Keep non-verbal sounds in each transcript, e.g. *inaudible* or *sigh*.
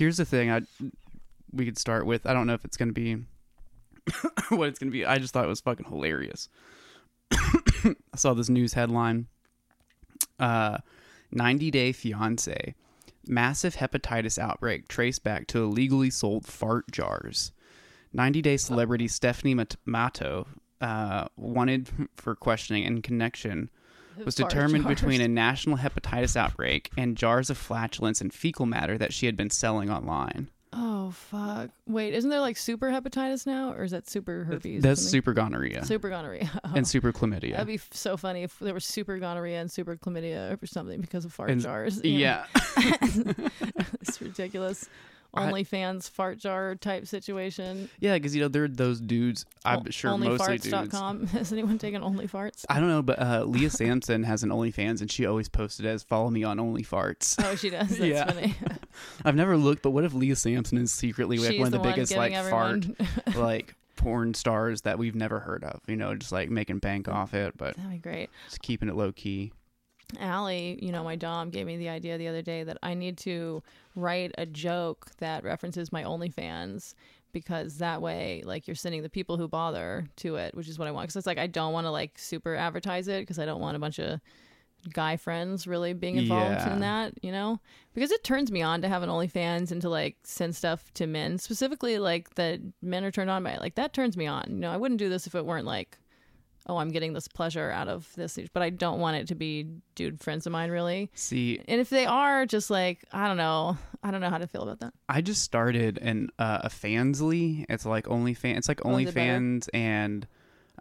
Here's the thing. I we could start with. I don't know if it's gonna be *coughs* what it's gonna be. I just thought it was fucking hilarious. *coughs* I saw this news headline. Uh, 90 Day Fiance. Massive hepatitis outbreak traced back to illegally sold fart jars. 90 Day celebrity Stephanie Mat- Matto uh, wanted *laughs* for questioning in connection was determined jars. between a national hepatitis outbreak and jars of flatulence and fecal matter that she had been selling online. Oh fuck! Wait, isn't there like super hepatitis now, or is that super herpes? That's super gonorrhea super gonorrhea. *laughs* and super chlamydia. That'd be so funny if there was super gonorrhea and super chlamydia or something because of fart And- jars. know? yeah. *laughs* *laughs* it's ridiculous. OnlyFans fart jar type situation. Yeah, because you know there are those dudes. I'm O- sure mostly dudes. Onlyfarts.com. *laughs* Has anyone taken OnlyFarts? I don't know, but uh, Leah Sampson has an OnlyFans, and she always posted as "Follow me on OnlyFarts." Oh, she does. *laughs* That's Yeah. funny. *laughs* I've never looked, but what if Leah Sampson is secretly like She's one of the, the biggest like everyone- fart like porn stars that we've never heard of? You know, just like making bank off it, but That'd be great. just keeping it low key. Allie, you know, my dom gave me the idea the other day that I need to write a joke that references my OnlyFans because that way, like, you're sending the people who bother to it, which is what I want. Because it's like, I don't want to, like, super advertise it because I don't want a bunch of guy friends really being involved Yeah. in that, you know? Because it turns me on to have an OnlyFans and to, like, send stuff to men, specifically, like, that men are turned on by it. Like, that turns me on. You know, I wouldn't do this if it weren't, like, oh, I'm getting this pleasure out of this, but I don't want it to be dude friends of mine, really. See, And if they are, just like I don't know, I don't know how to feel about that. I just started an uh, a Fansly. It's like OnlyFans. It's like Oh, it better? And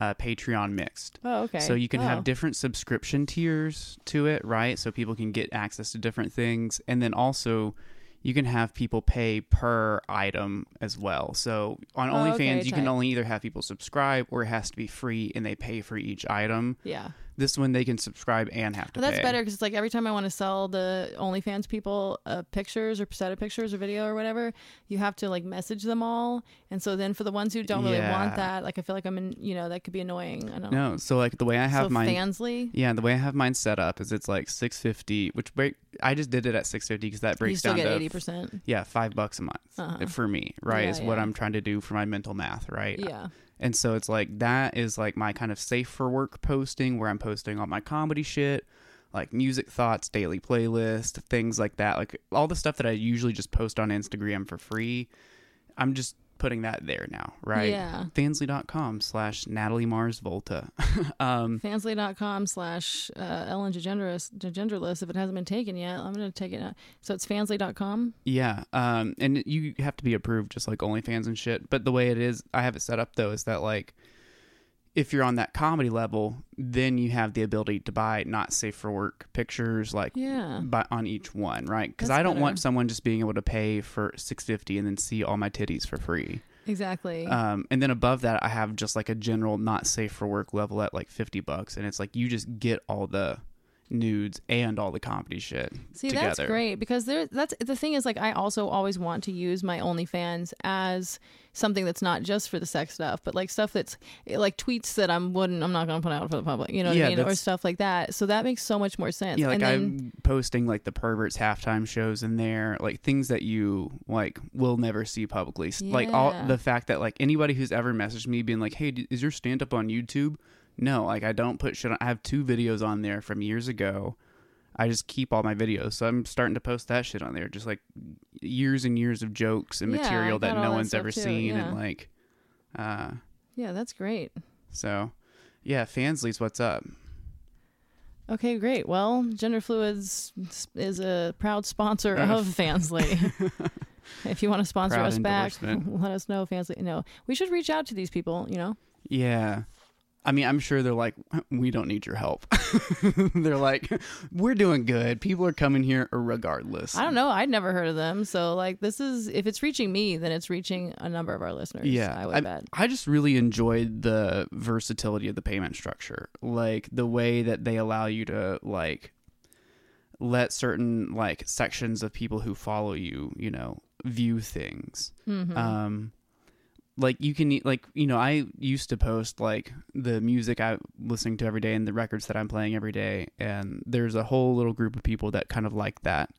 uh, Patreon mixed. Oh, okay. So you can Oh. have different subscription tiers to it, right? So people can get access to different things, and then also you can have people pay per item as well. So on Oh, OnlyFans, okay, you can only either have people subscribe or it has to be free, and they pay for each item. yeah. This one they can subscribe and have to But that's pay. better because it's like every time I want to sell the OnlyFans people uh, pictures or set of pictures or video or whatever, you have to like message them all. And so then for the ones who don't really Yeah. want that, like I feel like I'm in, you know, that could be annoying. I don't know. No, so like the way I have my. so mine. Fansly, Yeah, the way I have mine set up is it's like six fifty, which break. I just did it at six fifty because that you breaks still down get to eighty percent. yeah five bucks a month Uh-huh. for me, right? Yeah, is what. I'm trying to do for my mental math, right? Yeah. And so it's like that is like my kind of safe for work posting where I'm posting all my comedy shit, like music thoughts, daily playlist, things like that. Like all the stuff that I usually just post on Instagram for free. I'm just putting that there now, right? Yeah. Fansly.com slash Natalie Mars Volta. *laughs* um, Fansly.com slash uh, Ellen DeGeneres, DeGenderless. If it hasn't been taken yet, I'm going to take it out. So it's fansly.com. yeah. Um, and you have to be approved just like OnlyFans and shit. But the way it is, I have it set up though, is that like, if you're on that comedy level, then you have the ability to buy not safe for work pictures like Yeah. by, on each one, right? Because I don't better. want someone just being able to pay for six fifty and then see all my titties for free. Exactly. Um, and then above that, I have just like a general not safe for work level at like fifty bucks, and it's like you just get all the nudes and all the comedy shit See, together. that's great because there. That's the thing is like I also always want to use my OnlyFans as something that's not just for the sex stuff, but like stuff that's eh, like tweets that I'm wouldn't I'm not going to put out for the public, you know what Yeah, I mean, or stuff like that. So that makes so much more sense. Yeah, like and then, I'm posting like the perverts halftime shows in there, like things that you like will never see publicly. S Like all the fact that like anybody who's ever messaged me being like, "Hey, is your stand up on YouTube?" No, like I don't put shit on. I have two videos on there from years ago. I just keep all my videos, so I'm starting to post that shit on there, just like years and years of jokes and Yeah, material that no that one's ever too, seen, yeah. and like, uh, yeah, that's great. so yeah, Fansly's what's up. Okay, great. Well, Gender Fluids is a proud sponsor Uh, *laughs* of Fansly. *laughs* if you want to sponsor Proud us back, *laughs* let us know. Fansly, no, we should reach out to these people. You know, Yeah. I mean, I'm sure they're like, we don't need your help. *laughs* they're like, we're doing good. People are coming here regardless. I don't know. I'd never heard of them. So, like, this is if it's reaching me, then it's reaching a number of our listeners. Yeah, I would I, bet. I just really enjoyed the versatility of the payment structure, like the way that they allow you to like let certain like sections of people who follow you, you know, view things. Mm-hmm. Um, like you can like you know I used to post like the music I'm listening to every day and the records that I'm playing every day, and there's a whole little group of people that kind of like that,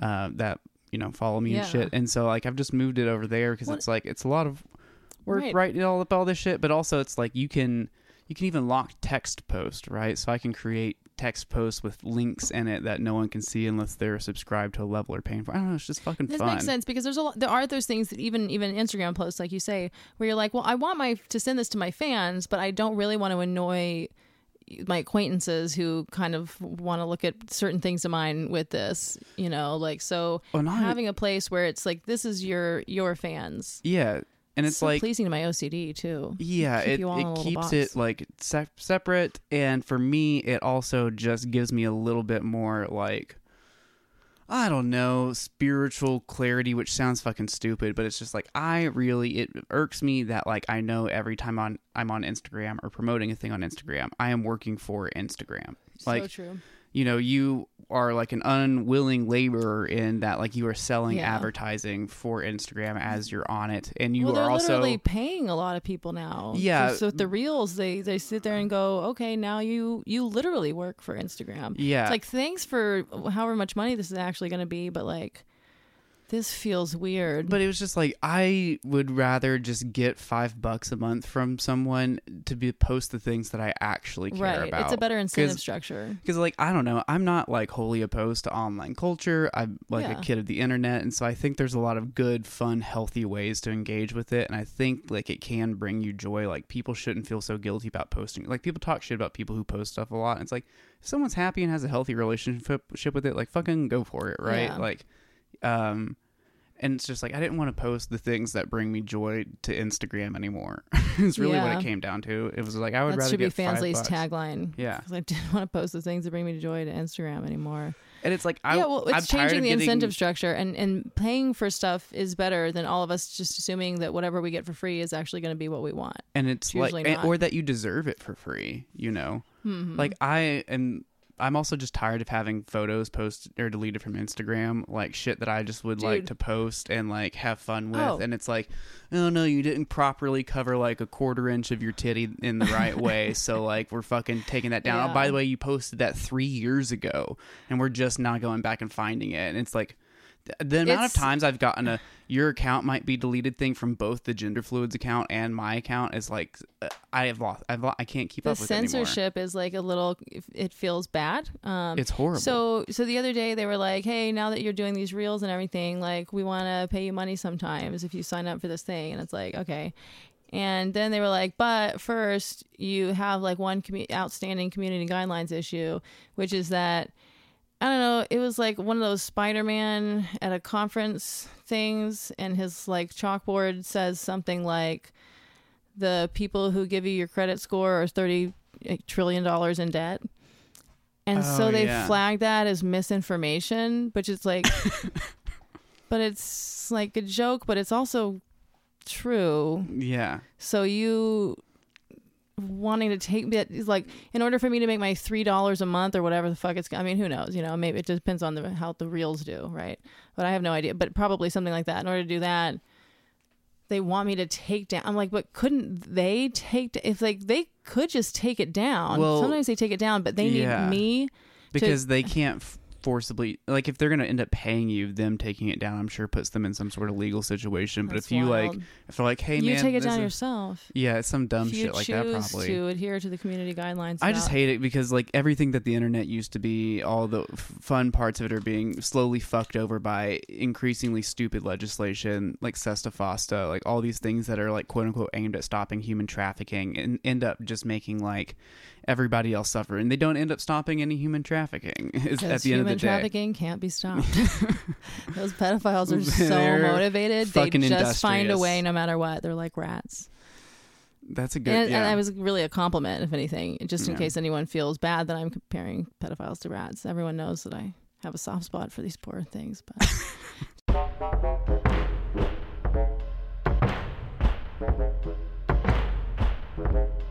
uh, that you know follow me Yeah. and shit. And so like I've just moved it over there because it's like it's a lot of work Right. writing all up all this shit, but also it's like you can you can even lock text post right. So I can create text posts with links in it that no one can see unless they're subscribed to a level or paying for. I don't know. It's just fucking This fun. makes sense because there's a lot, there are those things that even even Instagram posts like you say where you're like, well, I want my to send this to my fans, but I don't really want to annoy my acquaintances who kind of want to look at certain things of mine with this, you know, like so Well, having a place where it's like this is your your fans. Yeah, and it's so like pleasing to my OCD too. Yeah, keep it, you all in a it keeps box. it like se- separate, and for me, it also just gives me a little bit more like I don't know spiritual clarity, which sounds fucking stupid, but it's just like I really it irks me that like I know every time on I'm on Instagram or promoting a thing on Instagram, I am working for Instagram. so Like true. You know, you are like an unwilling laborer in that like you are selling Yeah. advertising for Instagram as mm-hmm. you're on it, and you well, are also literally paying a lot of people now. Yeah. So, so with the reels, they they sit there and go, okay, now you you literally work for Instagram. yeah It's like thanks for however much money this is actually going to be, but like this feels weird. But it was just like I would rather just get five bucks a month from someone to be post the things that I actually care right, about. it's a better incentive structure. because like I don't know, I'm not like wholly opposed to online culture. I'm like Yeah. a kid of the internet, and so I think there's a lot of good, fun, healthy ways to engage with it. And I think like it can bring you joy. Like people shouldn't feel so guilty about posting. Like people talk shit about people who post stuff a lot. And it's like if someone's happy and has a healthy relationship with it, like fucking go for it, right? Yeah. Like, um. And it's just like I didn't want to post the things that bring me joy to Instagram anymore. *laughs* it's really what it came down to. It was like I would That rather should be Fansly's tagline. Yeah, I *laughs* didn't want to post the things that bring me joy to Instagram anymore. And it's like I, yeah, well, I'm it's changing the getting- incentive structure, and and paying for stuff is better than all of us just assuming that whatever we get for free is actually going to be what we want. and it's It's like and- or that you deserve it for free you know Mhm. like i am i'm also just tired of having photos posted or deleted from instagram like shit that i just would like to post and like have fun with. Oh. and it's like oh no you didn't properly cover like a quarter inch of your titty in the right way *laughs* so like we're fucking taking that down. Oh, by the way you posted that three years ago and we're just not going back and finding it. And it's like the amount It's- of times I've gotten a your account might be deleted thing from both the gender fluids account and my account is like uh, I have lost I've lo- I can't keep the up with censorship is like a little. It feels bad. Um, It's horrible. So so the other day they were like, "Hey, now that you're doing these reels and everything, like we want to pay you money sometimes if you sign up for this thing." And it's like, "Okay." And then they were like, "But first, you have like one commu- outstanding community guidelines issue, which is that I don't know, it was like one of those Spider-Man at a conference things and his like chalkboard says something like the people who give you your credit score are 30 eh, trillion dollars in debt. And so Oh, they yeah. flagged that as misinformation, which is like *laughs* but it's like a joke, but it's also true. yeah. So you wanting to take that is like in order for me to make my three dollars a month or whatever the fuck it's I mean who knows you know maybe it depends on the how the reels do right? But I have no idea but probably something like that. In order to do that they want me to take down I'm like but couldn't they take if like they could just take it down. Well, sometimes they take it down but they need me Because they can't f- forcibly like if they're going to end up paying you them taking it down I'm sure puts them in some sort of legal situation. But That's if you like if they're like hey you man take it down is- yourself. Yeah it's some dumb shit like that probably. to adhere to the community guidelines I just hate it because like everything that the internet used to be, all the f- fun parts of it are being slowly fucked over by increasingly stupid legislation like Sesta Fosta, like all these things that are like quote unquote aimed at stopping human trafficking and end up just making like everybody else suffer, and they don't end up stopping any human trafficking. *laughs* Is at Because the end of human the day. trafficking can't be stopped. *laughs* Those pedophiles are so They're motivated; they fucking just find a way, no matter what. They're like rats. That's a good. And, yeah. and I was really a compliment, if anything, just in Yeah. case anyone feels bad that I'm comparing pedophiles to rats. Everyone knows that I have a soft spot for these poor things. But *laughs*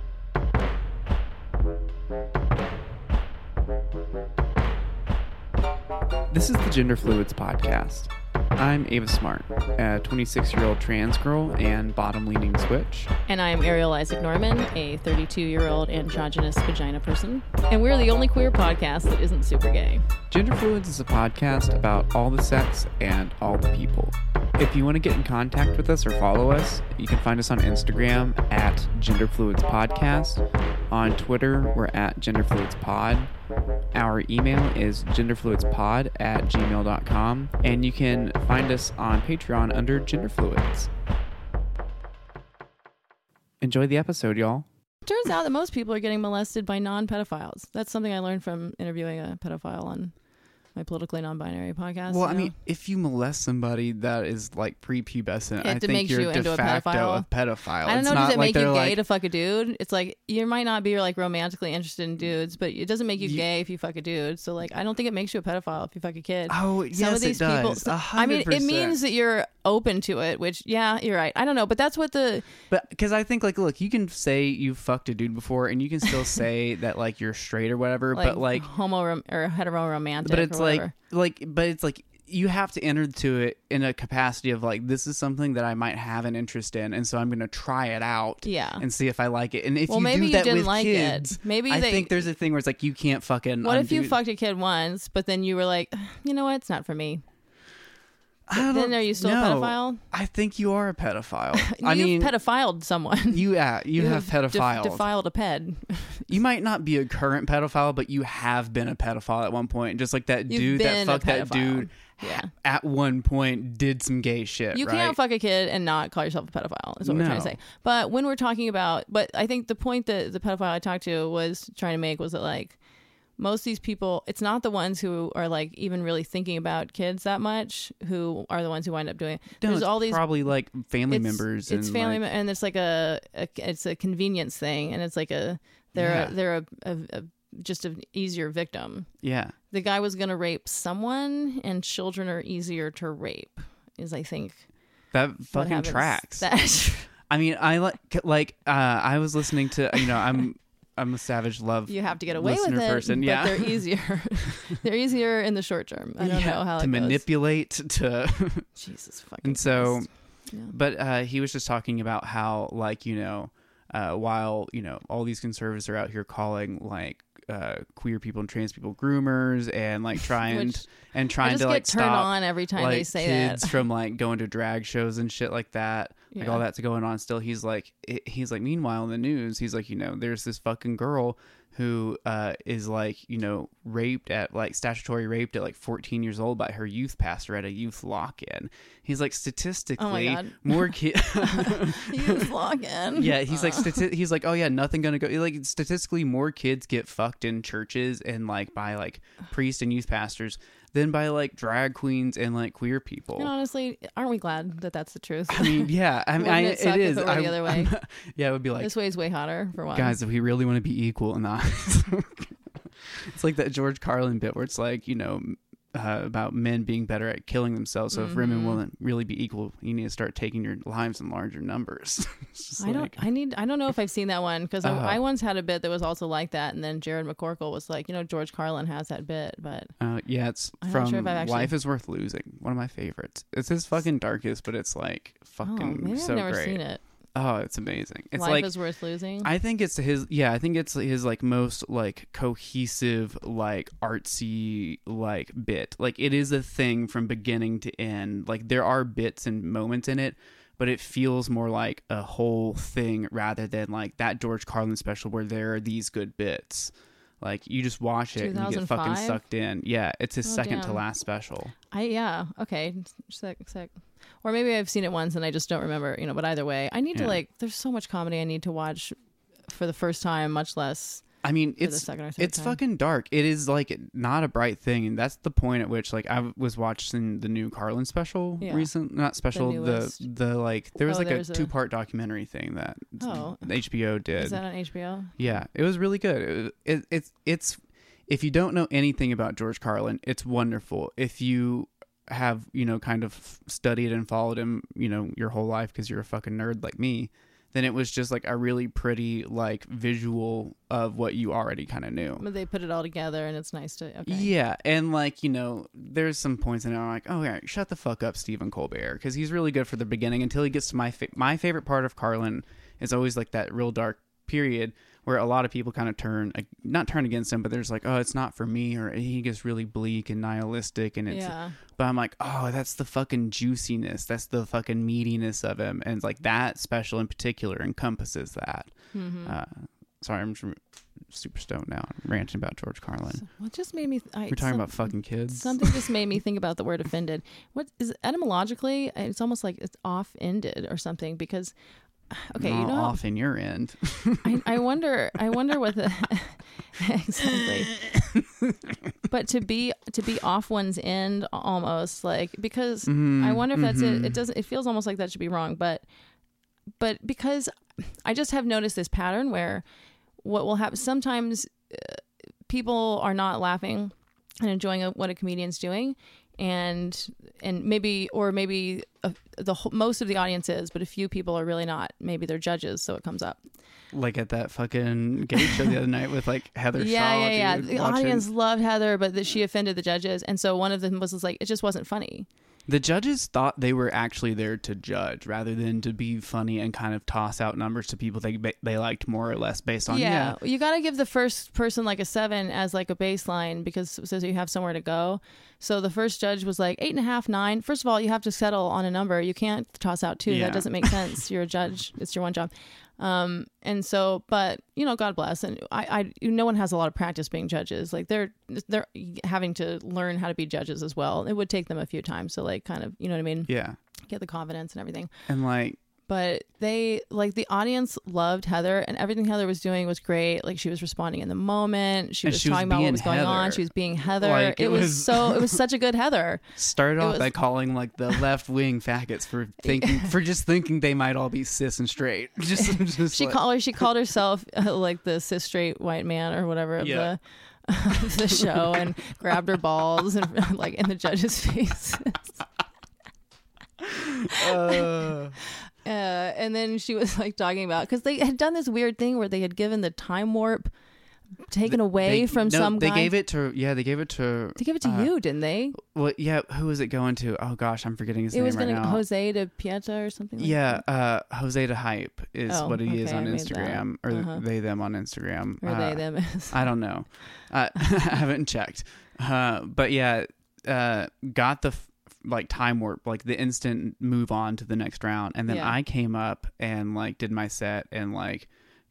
This is the Gender Fluids podcast. I'm Ava Smart, a 26 year old trans girl and bottom leaning switch. And I'm Ariel Isaac Norman, a 32 year old androgynous vagina person. And we're the only queer podcast that isn't super gay. Gender Fluids is a podcast about all the sex and all the people. If you want to get in contact with us or follow us, you can find us on Instagram at Gender Fluids Podcast. On Twitter, we're at Gender Fluids Pod. Our email is genderfluidspod at gmail.com. And you can find us on Patreon under Gender Fluids. Enjoy the episode, y'all. Turns out that most people are getting molested by non pedophiles. That's something I learned from interviewing a pedophile on my politically non-binary podcast. Well, I know? mean, if you molest somebody that is like prepubescent, I think you're you de into a facto pedophile. a pedophile. I don't It's know. not Does it like make you gay like, to fuck a dude? It's like you might not be like romantically interested in mm. dudes, but it doesn't make you Ye- gay if you fuck a dude. So like, I don't think it makes you a pedophile if you fuck a kid. Oh, Some yes, of these it people. does. A I mean, it means that you're open to it. Which, yeah, you're right. I don't know, but that's what the But because I think like, look, you can say you fucked a dude before, and you can still say *laughs* that like you're straight or whatever. like, but like, homo rom- or hetero romantic. but it's or like, like, but it's like you have to enter to it in a capacity of like this is something that I might have an interest in, and so I'm going to try it out. Yeah. And see if I like it. And if Well, you maybe do you that didn't with like it. kids, Maybe I they- think there's a thing where it's like you can't fucking. What if you fucked a kid once, but then you were like, you know what? It's not for me. I don't Then are you still a pedophile? I think you are a pedophile. *laughs* I You've mean, pedophiled someone. *laughs* you yeah, you, have def- pedophiles. defiled a ped. *laughs* you might not be a current pedophile, but you have been a pedophile at one point. Just like that You've dude that fucked that dude Yeah. at one point did some gay shit. You right? can't fuck a kid and not call yourself a pedophile. Is what we're trying to say. But when we're talking about, but I think the point that the pedophile I talked to was trying to make was that like most of these people, it's not the ones who are like even really thinking about kids that much who are the ones who wind up doing. it. No, There's it's all these probably like family it's, members. It's and family, like, and it's like a, a it's a convenience thing, and it's like a they're Yeah. a, they're a, a, a just an easier victim. yeah. The guy was gonna rape someone, and children are easier to rape. Is I think That fucking tracks. That, *laughs* I mean, I like like uh, I was listening to you know I'm I'm a savage love you have to get away with listener it, person. but yeah. they're easier. *laughs* they're easier in the short term. I don't Yeah, know how to it goes. manipulate to *laughs* Jesus fucking. And so- Yeah. But uh, he was just talking about how, like, you know, uh, while you know all these conservatives are out here calling like uh, queer people and trans people groomers and like trying Which and trying to like turn on every time like they say kids that. from *laughs* like going to drag shows and shit like that. Like all that's going on still. He's like, he's like. Meanwhile, in the news, he's like, you know, there's this fucking girl who uh, is like, you know, raped at like statutory raped at like 14 years old by her youth pastor at a youth lock-in. He's like, statistically, God. more kids. *laughs* Youth log in. *laughs* yeah, he's like, stati- he's like, oh yeah, nothing gonna go. Like statistically, more kids get fucked in churches and like by like priests and youth pastors than by like drag queens and like queer people. And honestly, aren't we glad that that's the truth? I mean, yeah, I mean, I, it it if it were the other way? I'm- *laughs* yeah, it would be like, this way is way hotter for one. guys, if we really want to be equal in the eyes, it's like that George Carlin bit where it's like, you know. Uh, about men being better at killing themselves. So if women Mhm. won't really be equal, you need to start taking your lives in larger numbers. *laughs* I don't. I need. I don't know if I've seen that one because Oh. I, I once had a bit that was also like that, and then Jared McCorkle was like, you know, George Carlin has that bit, but Uh, yeah, it's I'm not from sure actually- Life is Worth Losing. One of my favorites. It's his fucking darkest, but it's like oh, fucking maybe so I've never great. seen it. Oh, it's amazing. It's Life like is worth losing. I think it's his. Yeah, I think it's his like most like cohesive, like artsy, like bit. Like it is a thing from beginning to end. Like there are bits and moments in it. But it feels more like a whole thing rather than like that George Carlin special where there are these good bits. Like you just watch it and you get fucking sucked in. Yeah, it's his Oh, second to last special. I yeah okay sec sec, or maybe I've seen it once and I just don't remember. You know, but either way, I need to like. There's so much comedy I need to watch for the first time, much less I mean, for the it's second or third it's time. fucking dark. It is like not a bright thing, and that's the point at which like I was watching the new Carlin special Yeah. recent, not special, the newest. the, like there was Oh, like a a- two part documentary thing that Oh. HBO did. Is that on HBO? yeah, it was really good. It, it, it's it's if you don't know anything about George Carlin, it's wonderful. If you have you know kind of studied and followed him, you know your whole life because you're a fucking nerd like me, then it was just like a really pretty like visual of what you already kind of knew. But they put it all together, and it's nice to. Okay. Yeah, and like you know, there's some points in it. I'm like, oh yeah, shut the fuck up, Stephen Colbert, because he's really good for the beginning until he gets to my fa- my favorite part of Carlin is always like that real dark period where a lot of people kind of turn not turn against him, but there's like, oh, it's not for me, or he gets really bleak and nihilistic, and it's. Yeah. But I'm like, oh, that's the fucking juiciness, that's the fucking meatiness of him, and it's like that special in particular encompasses that. Mm-hmm. Uh, sorry, I'm super stoned now. I'm ranting about George Carlin. It just made me. I, We're talking some- about fucking kids. Something just made me *laughs* think about the word offended. What is etymologically? It's almost like it's off-ended or something because. *sighs* Okay, you Not know, off in your end. I, *laughs* I wonder. I wonder what the *laughs* exactly. but to be to be off one's end almost like because I wonder if that's it. It doesn't. It feels almost like that should be wrong, but but because I just have noticed this pattern where what will happen sometimes uh, people are not laughing and enjoying a, what a comedian's doing and and maybe or maybe uh the whole, most of the audience is but a few people are really not. Maybe they're judges so it comes up. Like at that fucking gay show the other night with like Heather yeah Shaw. yeah yeah. the audience loved heather but that she offended the judges and so one of them was like it just wasn't funny The judges thought they were actually there to judge rather than to be funny and kind of toss out numbers to people they they liked more or less based on yeah. yeah, you got to give the first person like a seven as like a baseline because so you have somewhere to go. So the first judge was like eight and a half, nine. First of all, you have to settle on a number. You can't toss out two. Yeah. That doesn't make sense. You're a judge. It's your one job. Um, and so, but you know, God bless. And I, I, no one has a lot of practice being judges. Like they're, they're having to learn how to be judges as well. It would take them a few times. So like, kind of, you know what I mean? yeah. Get the confidence and everything And like but they like the audience loved Heather and everything Heather was doing was great. Like she was responding in the moment. She And was she was talking about what was going on. She was being Heather. Like, it, it was, was- so it was such a good *laughs* Heather. started off was- by calling like the *laughs* left wing faggots for thinking for just thinking they might all be cis and straight. *laughs* Just, just She like, called she called herself uh, like the cis straight white man or whatever of the of the show and grabbed her balls and like in the judge's face. uh, Uh, and then she was like talking about because they had done this weird thing where they had given the time warp taken away they- from no, some They guy. gave it to yeah. They gave it to. they gave it to uh, you, didn't they? Well, yeah. Who was it going to? Oh gosh, I'm forgetting his It name was right going to now. Jose to Pieta or something. Like yeah, uh, Jose to hype is Oh, what he is on I Instagram, or Uh-huh. they them on Instagram. Or Uh, they them. I don't know. *laughs* Uh, *laughs* I haven't checked. Uh, but yeah, uh, got the f- like time warp, like the instant move on to the next round, and then Yeah. I came up and like did my set and like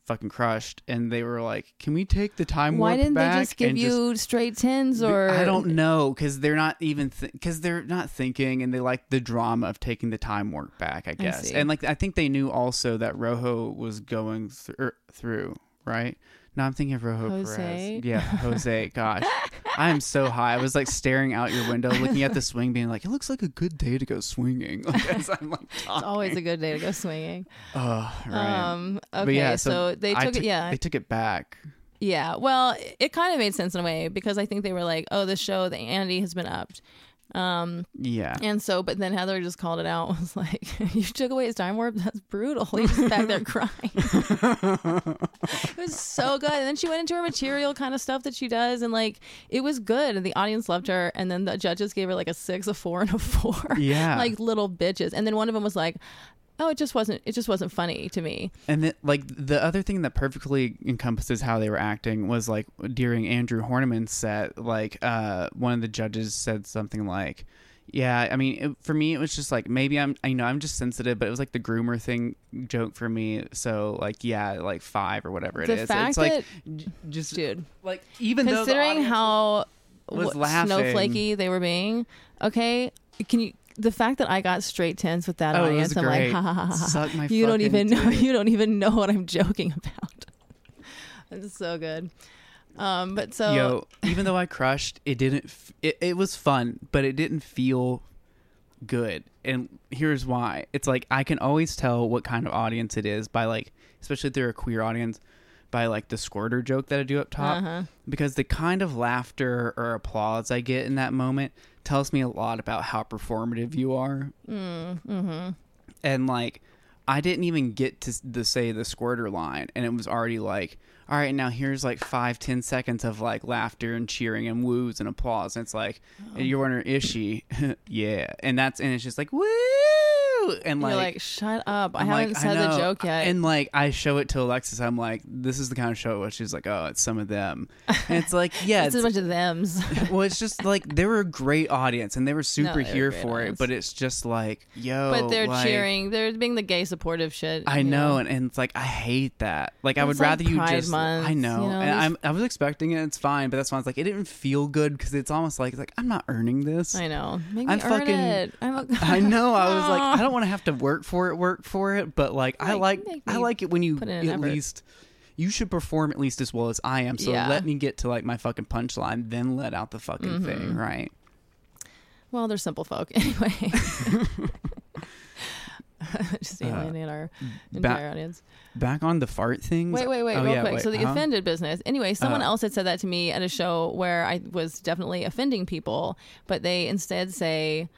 fucking crushed, and they were like, "Can we take the time Why warp didn't back?" they just give you straight tens or I don't know because they're not even because they're not thinking and they like the drama of taking the time warp back. I guess see. and like I think they knew also that Rojo was going th- er, through right. Now I'm thinking of Rojo Jose? Perez. Yeah, Jose. Gosh, *laughs* I am so high. I was like staring out your window, looking at the swing, being like, "It looks like a good day to go swinging." *laughs* Like, as I'm like, It's always a good day to go swinging. oh, right. Um, okay, but yeah, so, they I took it. Yeah, they took it back. yeah. Well, it kind of made sense in a way because I think they were like, "Oh, this show, the Andy has been upped." Um, Yeah, and so, but then Heather just called it out. *laughs* Was like, *laughs* "You took away his time warp. That's brutal." He was back there *laughs* crying. it was so good. And then she went into her material kind of stuff that she does, and like it was good. And the audience loved her. And then the judges gave her like a six, a four, and a four. Yeah. like little bitches. And then one of them was like, "Oh, it just wasn't. It just wasn't funny to me." And then, like the other thing that perfectly encompasses how they were acting was like during Andrew Horniman's set, like uh, one of the judges said something like, "Yeah, I mean, it, for me, it was just like maybe I'm, you know, I'm just sensitive, but it was like the groomer thing joke for me. So like, yeah, like five or whatever it the is. fact it's like that, j- just dude, like even though considering how was laughing. snowflakey they were being, okay, can you? The fact that I got straight tens with that Oh, audience, I'm like, ha, ha, ha, ha, ha. Suck my you don't even know. *laughs* You don't even know what I'm joking about. *laughs* it's so good. Um, but so Yo, even though I crushed, it didn't. F- it, it was fun, but it didn't feel good. And here's why: it's like I can always tell what kind of audience it is by like, especially if they're a queer audience, by like the squirter joke that I do up top, Uh-huh. because the kind of laughter or applause I get in that moment tells me a lot about how performative you are. Mm, mm-hmm. And like, I didn't even get to, the say the squirter line, and it was already like, all right, now here's like five, ten seconds of like laughter and cheering and woos and applause. And it's like, Oh. you're wondering, is she? *laughs* yeah, and that's and it's just like woo, and You're like. like, shut up! I I'm haven't like, said the know. joke yet. And like I show it to Alexis, I'm like, this is the kind of show where she's like, oh, it's some of them. And it's like, *laughs* yeah, it's a bunch of them's. *laughs* well, it's just like they were a great audience and they were super they here great for audience. it, but it's just like, yo, but they're like, cheering. They're being the gay supportive shit. I you know, and, and it's like I hate that. Like I would rather you just. Month, I know, you know, and I'm, I was expecting it. It's fine, but that's why I was like, it didn't feel good because it's almost like it's like I'm not earning this. I know. Make I'm fucking-. I'm I know. I was like, *laughs* I don't want to have to work for it, work for it, but like, I Like, like, I like it when you at effort. least. You should perform at least as well as I am. So Yeah. let me get to like my fucking punchline, then let out the fucking Mm-hmm. thing, right? Well, they're simple folk *laughs* anyway. *laughs* Just Uh, alienate our ba- entire audience. Back on the fart thing. Wait, wait, wait, Oh, real yeah, quick. wait, so the huh? offended business. Anyway, someone Oh. else had said that to me at a show where I was definitely offending people, but they instead say,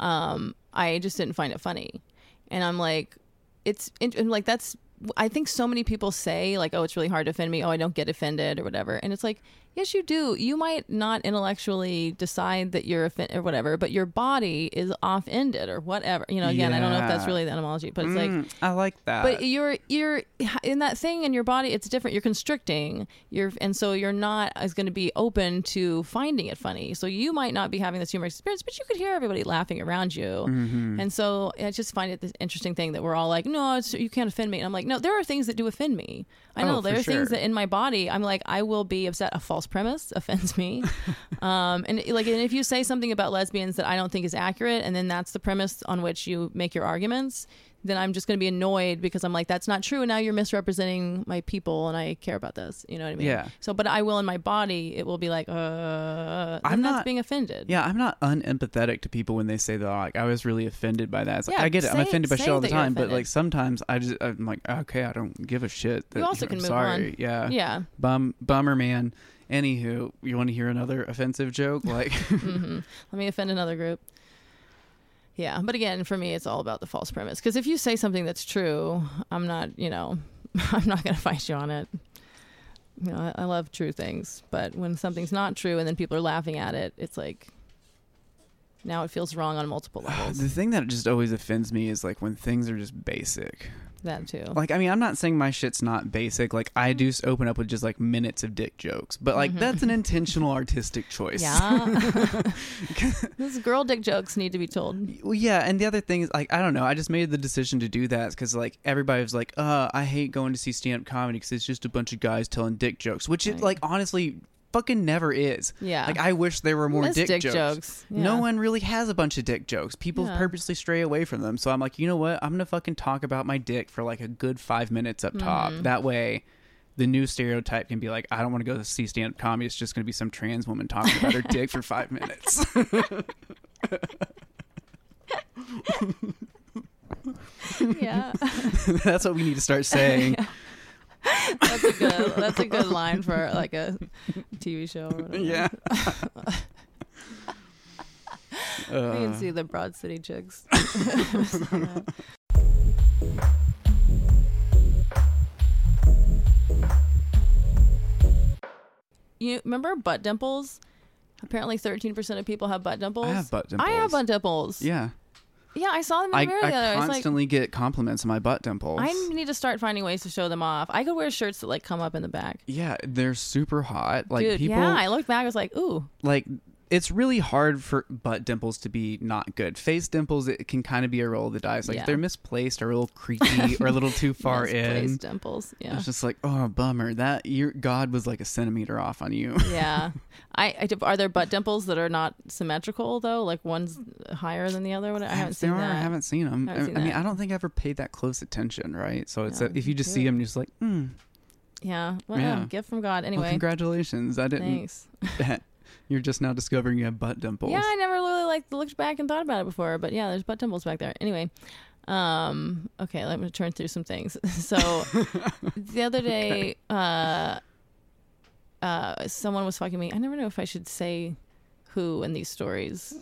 um, "I just didn't find it funny," and I'm like, "It's and like that's." I think so many people say like, "Oh, it's really hard to offend me. Oh, I don't get offended or whatever," and it's like, yes, you do. You might not intellectually decide that you're offended or whatever, but your body is off-ended or whatever. You know, again, I don't know if that's really the etymology, but it's like Mm, I like that. but you're you're in that thing in your body it's different you're constricting you're and so you're not as going to be open to finding it funny so you might not be having this humorous experience but you could hear everybody laughing around you Mm-hmm. and so i just find it this interesting thing that we're all like no it's, you can't offend me and i'm like no there are things that do offend me i know Oh, there are sure. things that in my body i'm like i will be upset a false premise offends me. *laughs* Um, and like and if you say something about lesbians that i don't think is accurate and then that's the premise on which you make your arguments then i'm just going to be annoyed because i'm like that's not true and now you're misrepresenting my people and i care about this you know what i mean Yeah. so but i will in my body it will be like uh I'm i'm not being offended Yeah, I'm not unempathetic to people when they say that. Like, I was really offended by that. It's like, Yeah, I get it. I'm offended by shit all the time, but like sometimes I just I'm like, okay, I don't give a shit. That, You also I'm can move sorry. on. Yeah, yeah Bum bummer, man. Anywho, you want to hear another offensive joke? Like, *laughs* hmm Let me offend another group. Yeah, but again, for me, it's all about the false premise. Because if you say something that's true, I'm not, you know, *laughs* I'm not going to fight you on it. You know, I, I love true things, but when something's not true and then people are laughing at it, it's like now it feels wrong on multiple *sighs* levels. the thing that just always offends me is like when things are just basic. That too. Like, I mean, I'm not saying my shit's not basic. Like, I do open up with just like minutes of dick jokes, but like that's an *laughs* intentional artistic choice. Mm-hmm. yeah, *laughs* those girl dick jokes need to be told. Well, yeah, and the other thing is like I don't know. I just made the decision to do that because like everybody was like, "Uh, I hate going to see stand up comedy because it's just a bunch of guys telling dick jokes," which it Right. like honestly fucking never is. Yeah, Like I wish there were more dick, dick jokes. jokes. No one really has a bunch of dick jokes. People Yeah. purposely stray away from them. So I'm like, you know what? I'm gonna fucking talk about my dick for like a good five minutes up top. Mm-hmm. That way. The new stereotype can be like, I don't want to go to see stand up comedy. It's just going to be some trans woman talking about her *laughs* dick for five minutes. *laughs* *laughs* yeah. That's what we need to start saying. That's a good. That's a good line for like a TV show. Or whatever. Yeah. *laughs* I can Uh, see the Broad City chicks. *laughs* you remember butt dimples? Apparently, thirteen percent of people have butt dimples. I have butt dimples. I have butt dimples. Yeah. Yeah, I saw them in the I, mirror the other. I. I like, constantly get compliments on my butt dimples. I need to start finding ways to show them off. I could wear shirts that like come up in the back. yeah, they're super hot. Like Dude, people yeah, I looked back. I was like, ooh, like it's really hard for butt dimples to be not good. Face dimples it can kind of be a roll of the dice. Like Yeah. if they're misplaced or a little *laughs* creaky or a little too far in. dimples. Yeah, It's just like, oh, bummer. That your God was like a centimeter off on you. yeah. *laughs* I, I are there butt dimples that are not symmetrical though? Like one's higher than the other. What I haven't seen are, that. I haven't seen them. Haven't I, seen I mean. I don't think I ever paid that close attention, right? So it's Yeah, a, if you just do see them, you're just like, hmm. Yeah. Well, Yeah. gift from God. Well, Anyway, congratulations. I didn't. thanks. *laughs* You're just now discovering you have butt dimples. Yeah, I never really like looked back and thought about it before, but yeah, there's butt dimples back there. Anyway, um, okay, let me turn through some things. *laughs* So the other *laughs* day, uh, uh, someone was fucking me. I never know if I should say who in these stories.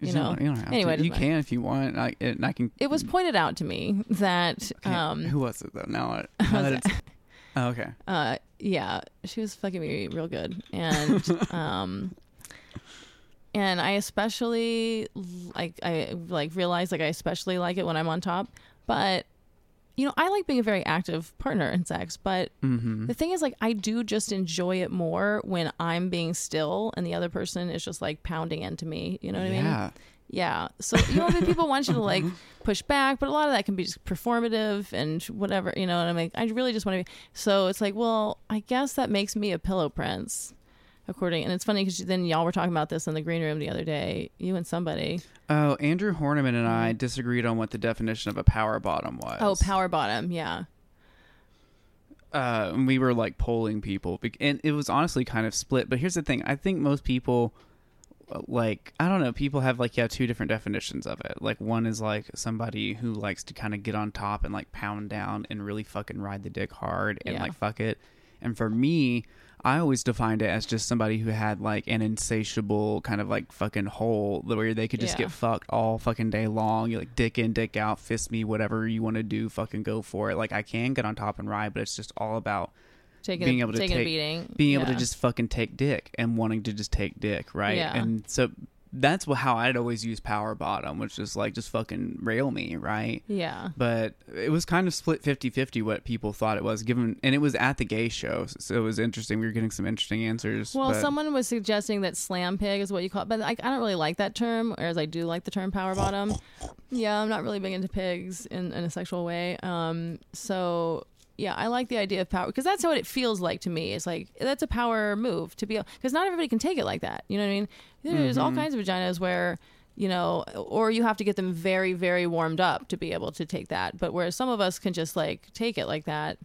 You know. don't, you don't have Anyway, to. You can if you want. I, and I can. It was pointed out to me that Okay, um who was it though? Now, I- *laughs* now that it's, oh, okay. uh yeah she was fucking me real good. And *laughs* um and i especially like i like realize like i especially like it when i'm on top. But you know i like being a very active partner in sex. But Mm-hmm. the thing is like i do just enjoy it more when i'm being still and the other person is just like pounding into me. You know what i mean yeah. So you know, people want you to like push back, but a lot of that can be just performative and whatever. You know and I'm like, I really just want to be. So it's like, well, I guess that makes me a pillow prince, according. And it's funny because then y'all were talking about this in the green room the other day. You and somebody. Oh, Andrew Horniman and I disagreed on what the definition of a power bottom was. Mm-hmm. Oh, power bottom. Yeah. uh, and we were like polling people, and it was honestly kind of split. But here's the thing: I think most people, like, I don't know, people have like yeah two different definitions of it. Like one is like somebody who likes to kind of get on top and like pound down and really fucking ride the dick hard and Yeah. like fuck it. And for me, I always defined it as just somebody who had like an insatiable kind of like fucking hole where they could just Yeah. get fucked all fucking day long. You like dick in, dick out, fist me, whatever you want to do, fucking go for it. Like I can get on top and ride, but it's just all about Taking Being able to taking take- a beating. being able to just fucking take dick and wanting to just take dick, right? Yeah. And so that's how I'd always use power bottom, which is like just fucking rail me, right? Yeah. But it was kind of split 50-50 what people thought it was given and it was at the gay show. So it was interesting. We were getting some interesting answers. Well, but- someone was suggesting that slam pig is what you call it, but like, I don't really like that term, whereas I do like the term power bottom. Yeah, I'm not really big into pigs in, in a sexual way. Um, so yeah, I like the idea of power because that's what it feels like to me. It's like that's a power move to be able because not everybody can take it like that. You know what I mean? There's all mm-hmm. kinds of vaginas where you know, or you have to get them very, very warmed up to be able to take that. But whereas some of us can just like take it like that,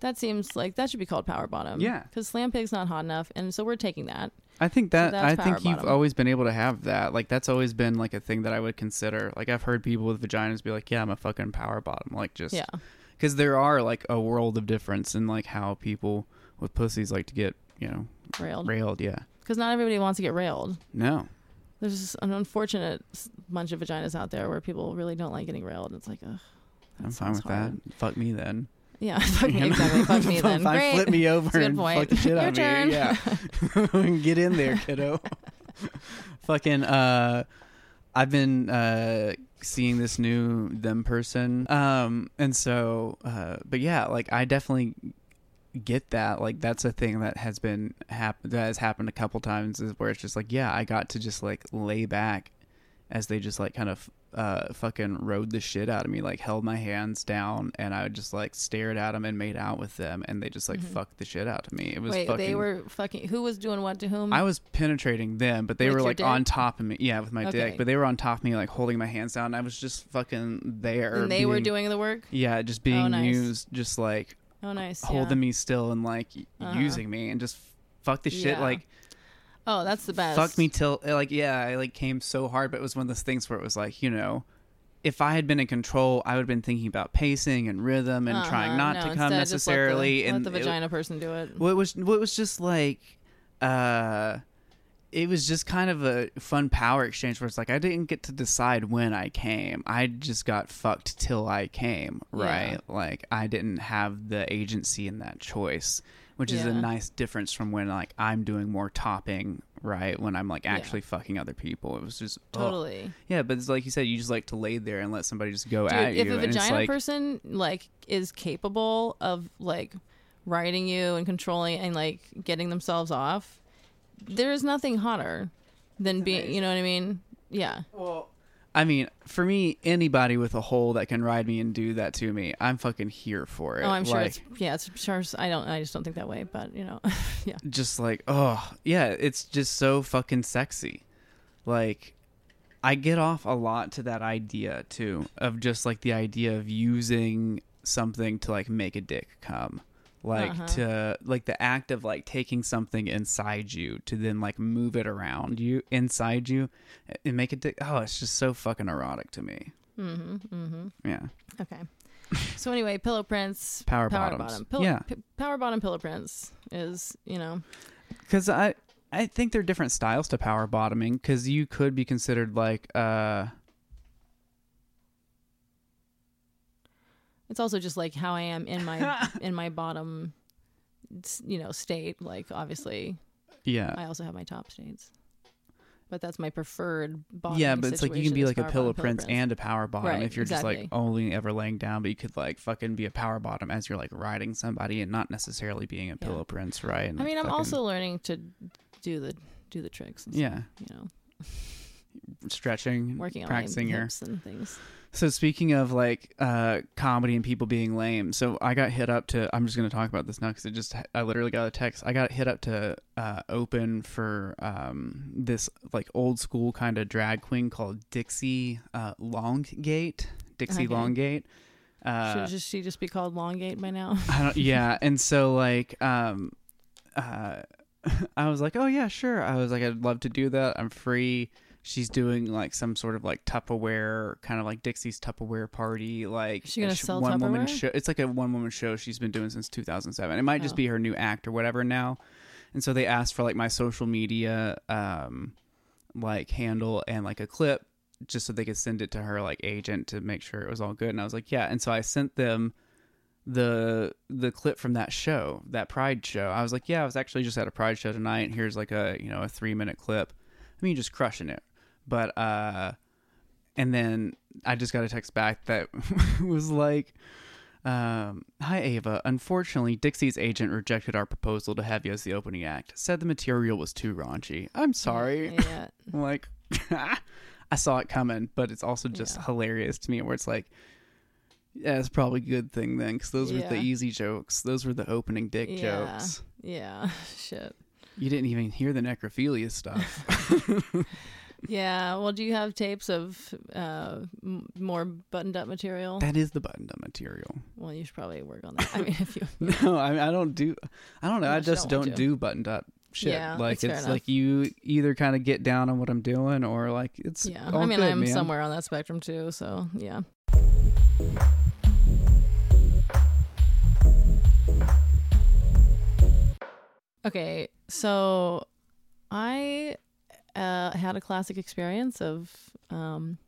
that seems like that should be called power bottom. Yeah. because slam pig's not hot enough, and so we're taking that. I think that that's I think you've bottom. always been able to have that. Like that's always been like a thing that I would consider. Like I've heard people with vaginas be like, "Yeah, I'm a fucking power bottom." Like just Yeah, because there are like a world of difference in like how people with pussies like to get you know railed. railed. Yeah, Because not everybody wants to get railed. no, There's an unfortunate bunch of vaginas out there where people really don't like getting railed. It's like, ugh. I'm fine with hard. that. Fuck me then. Yeah, *laughs* fuck me, exactly. Fuck me *laughs* then. Fine, Great. flip me over and point. fuck the shit Your out of me. Yeah, *laughs* get in there, kiddo. Fucking. Uh, I've been uh seeing this new them person. Um, and so, uh, but yeah, like I definitely get that. Like that's a thing that has been hap- that has happened a couple times. Is where it's just like, yeah, I got to just like lay back as they just like kind of uh fucking rode the shit out of me like held my hands down and i would just like stared at them and made out with them and they just like fucked the shit out of me it was Mm-hmm. Wait, fucking they were fucking. Who was doing what to whom? i was penetrating them but they With were like dick? on top of me yeah with my Okay. dick but they were on top of me like holding my hands down and i was just fucking there and they were doing the work. yeah just being nice. used just like Oh, nice. yeah. holding me still and like Uh-huh. using me and just fuck the shit Yeah. like Oh, that's the best. fuck me till like yeah i like came so hard but it was one of those things where it was like you know if i had been in control i would have been thinking about pacing and rhythm and trying Uh-huh. not No, to come necessarily Let the, and let the it- vagina person do it. what was what was just like uh it was just kind of a fun power exchange where it's like I didn't get to decide when I came. I just got fucked till I came, right? Yeah. Like I didn't have the agency in that choice, which is a nice difference from when like I'm doing more topping, right? When I'm like Yeah. actually fucking other people. It was just ugh. Totally. Yeah, but it's like you said, you just like to lay there and let somebody just go Dude, at you. if a vagina like, person like is capable of like riding you and controlling and like getting themselves off, there is nothing hotter than being. You know what I mean? Yeah. Well, I mean, for me, anybody with a hole that can ride me and do that to me, I'm fucking here for it. Oh, I'm sure Like, it's yeah. It's sure. I don't. I just don't think that way. But you know, *laughs* yeah. just like, oh, yeah, it's just so fucking sexy. Like, I get off a lot to that idea too of just like the idea of using something to like make a dick come. Like Uh-huh. to like the act of like taking something inside you to then like move it around you inside you and make it. Oh, it's just so fucking erotic to me. Mm-hmm. Mm-hmm. Yeah. Okay. So anyway, pillow prince. Power power bottoms. bottom. Pillow, Yeah. p- power bottom pillow prince is you know Because I, I think there are different styles to power bottoming because you could be considered like uh It's also just like how I am in my *laughs* in my bottom, you know, state. Like obviously, yeah I also have my top states, but that's my preferred bottom. yeah, but it's like you can be like a pillow prince and and a power bottom Right, if you're just like only ever laying down, but you could like fucking be a power bottom as you're like riding somebody and not necessarily being a Yeah. pillow prince, right? And, I like, mean, I'm fucking- also learning to do the do the tricks. And stuff, yeah you know, stretching, working on practicing my your hips and things. So speaking of like uh, comedy and people being lame, so I got hit up to. I'm just going to talk about this now because it just. I literally got a text. I got hit up to uh, open for um, this like old school kind of drag queen called Dixie uh, Longate. Dixie Okay. Longate. Should Uh, just she just be called Longate by now? I don't, yeah, *laughs* and so like um, uh, *laughs* I was like, oh yeah, sure. I was like, I'd love to do that. I'm free. She's doing like some sort of like Tupperware, kind of like Dixie's Tupperware party, like she gonna sell one woman Tupperware? show. It's like a one woman show she's been doing since 2007. It might just Oh. be her new act or whatever now. And so they asked for like my social media, um, like handle and like a clip, just so they could send it to her like agent to make sure it was all good. And I was like, yeah. And so I sent them the the clip from that show, that Pride show. I was like, yeah, I was actually just at a Pride show tonight. Here's like a you know a three minute clip. I mean, just crushing it. But uh, and then I just got a text back that *laughs* was like. Um, Hi Ava. Unfortunately, Dixie's agent rejected our proposal to have you as the opening act. Said the material was too raunchy. I'm sorry. Yeah. *laughs* I'm like, *laughs* I saw it coming, but it's also just Yeah. hilarious to me where it's like, yeah, it's probably a good thing then, because those were the easy jokes. Those were the opening dick Yeah. jokes. Yeah. Shit. You didn't even hear the necrophilia stuff. Yeah. Well, do you have tapes of uh, m- more buttoned up material? that is the buttoned up material. well, you should probably work on that. I mean, if you. *laughs* No, I, mean, I don't do. I don't know. I just don't don't do buttoned up shit. Yeah, like it's like you either kind of get down on what I'm doing, or like it's. Yeah. I mean, good, I'm man. somewhere on that spectrum too. So yeah. Okay, so I uh, had a classic experience of um,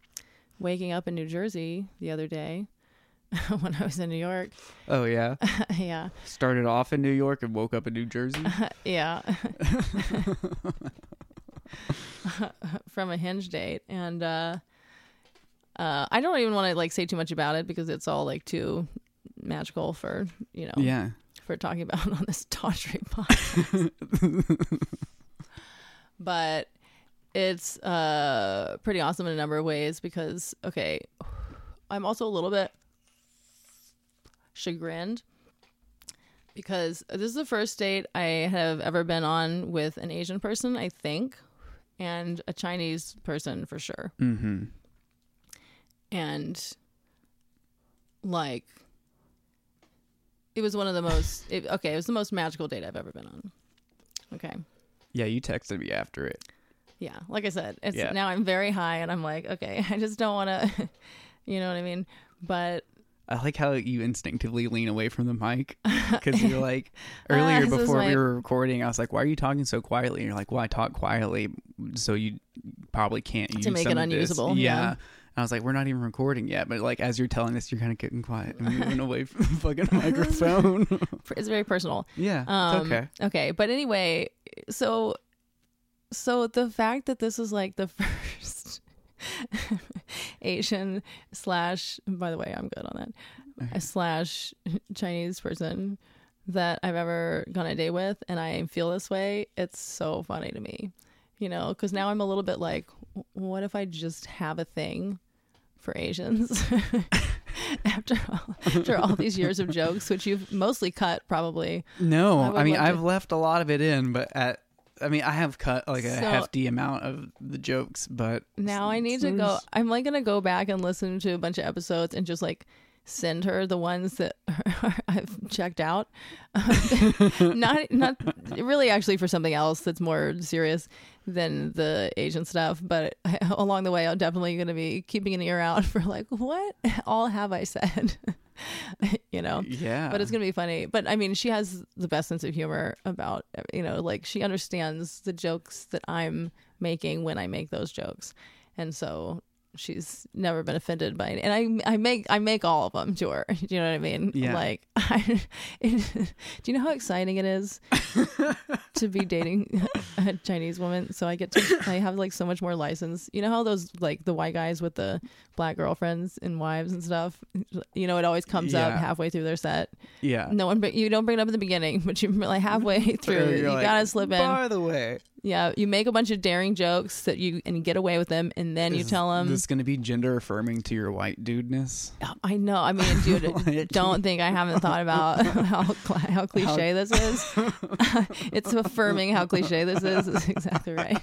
waking up in New Jersey the other day *laughs* when I was in New York. Oh yeah. *laughs* yeah, Started off in New York and woke up in New Jersey. *laughs* yeah. From a hinge date, and uh, uh, I don't even want to like say too much about it because it's all like too magical for you know yeah. for talking about on this tawdry podcast. but it's uh pretty awesome in a number of ways because okay, I'm also a little bit chagrined because this is the first date I have ever been on with an Asian person, I think, and a Chinese person for sure. Mm-hmm. And like it was one of the most it, okay, it was the most magical date I've ever been on. Okay. Yeah, you texted me after it. Yeah, like I said, it's Yeah. now I'm very high and I'm like, okay, *laughs* I just don't want to *laughs* you know what I mean? But I like how you instinctively lean away from the mic *laughs* because you're like earlier Ah, this is before my- we were recording. I was like, "Why are you talking so quietly?" And you're like, "Well, I talk quietly, so you probably can't use make some it unusable, Yeah. yeah. I was like, "We're not even recording yet," but like as you're telling us, you're kind of getting quiet and moving away from the fucking microphone. it's very personal. yeah, Um, okay. Okay, but anyway, so so the fact that this is like the *laughs* first Asian slash by the way, I'm good on that. Okay. Slash Chinese person that I've ever gone a date with and I feel this way, it's so funny to me. You know, cuz now I'm a little bit like what if I just have a thing for Asians? *laughs* after all, after all these years of jokes, which you've mostly cut probably. No, I I, mean I've left a lot of it in, but at I mean I have cut like a So- hefty amount of the jokes, but Now I need to go. I'm like gonna go back and listen to a bunch of episodes and just like send her the ones that *laughs* I've checked out. *laughs* not not really actually for something else that's more serious than the Asian stuff, but *laughs* along the way I'm definitely gonna be keeping an ear out for like what all have I said. You know. Yeah. But it's gonna be funny. But I mean, she has the best sense of humor about you know, like she understands the jokes that I'm making when I make those jokes, and so she's never been offended by it. And I I make I make all of them to her. Do you know what I mean? Yeah. Like, *laughs* I, it, do you know how exciting it is to be *laughs* dating a Chinese woman? So I get to I have like so much more license. You know how those like the white guys with the black girlfriends and wives and stuff. You know, it always comes up halfway through their set. yeah. No one, you don't bring it up in the beginning, but you like halfway *laughs* through, you like, gotta slip in. By the way, Yeah, you make a bunch of daring jokes that you and you get away with them, and then you is tell them. this is going to be gender affirming to your white dudeness. I know. I mean, dude, *laughs* Like- don't think I haven't thought about *laughs* how how cliche this is. *laughs* it's affirming how cliche this is. Is exactly right.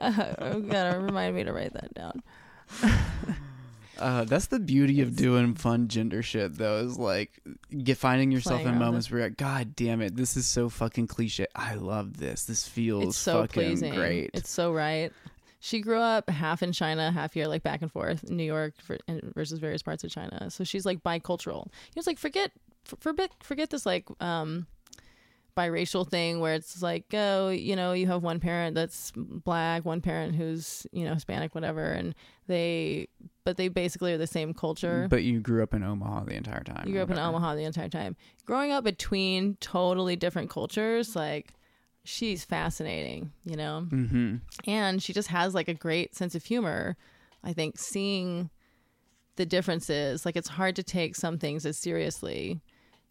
uh, you gotta remind me to write that down. Uh, that's the beauty of doing fun gender shit, though. Is like get finding yourself Playing in moments where you're like, God damn it, this is so fucking cliche. I love this. This feels It's so fucking pleasing. great. It's so right. She grew up half in China, half here, like back and forth, New York versus various parts of China. So she's like bicultural. Know, it's like forget, for, forget, forget this like um, biracial thing where it's like, oh, you know, you have one parent that's black, one parent who's you know Hispanic, whatever, and they, but they basically are the same culture. But you grew up in Omaha the entire time. You grew up in. Omaha the entire time. Growing up between totally different cultures, like she's fascinating, you know? Mm-hmm. And she just has like a great sense of humor. I think seeing the differences, like it's hard to take some things as seriously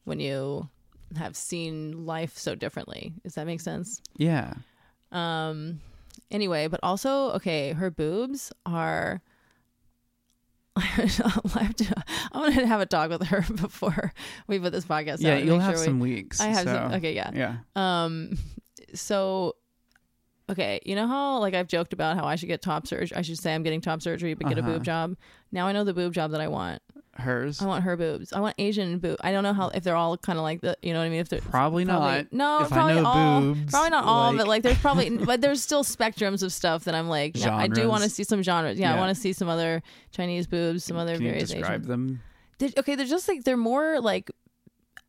when you have seen life so differently. Does that make sense? Yeah. Um anyway, but also okay, her boobs are *laughs* I have to, I'm gonna have a talk with her *laughs* before we put this podcast Yeah, you'll have sure we- some weeks. I have some. Okay, yeah. Yeah. Um, so okay, you know how like I've joked about how I should get top surgery. I should say I'm getting top surgery, but get a Uh-huh. boob job. Now I know the boob job that I want. Hers. I want her boobs. I want Asian boob. I don't know how if they're all kind of like the. You know what I mean? If they're Probably not. no, If probably all. boobs, probably not all like- it. Like there's probably, *laughs* but there's still spectrums of stuff that I'm like, yeah, I do want to see some genres. Yeah, I want to see some other Chinese boobs, some other Can various describe Asian. them? They're, okay, they're just like they're more like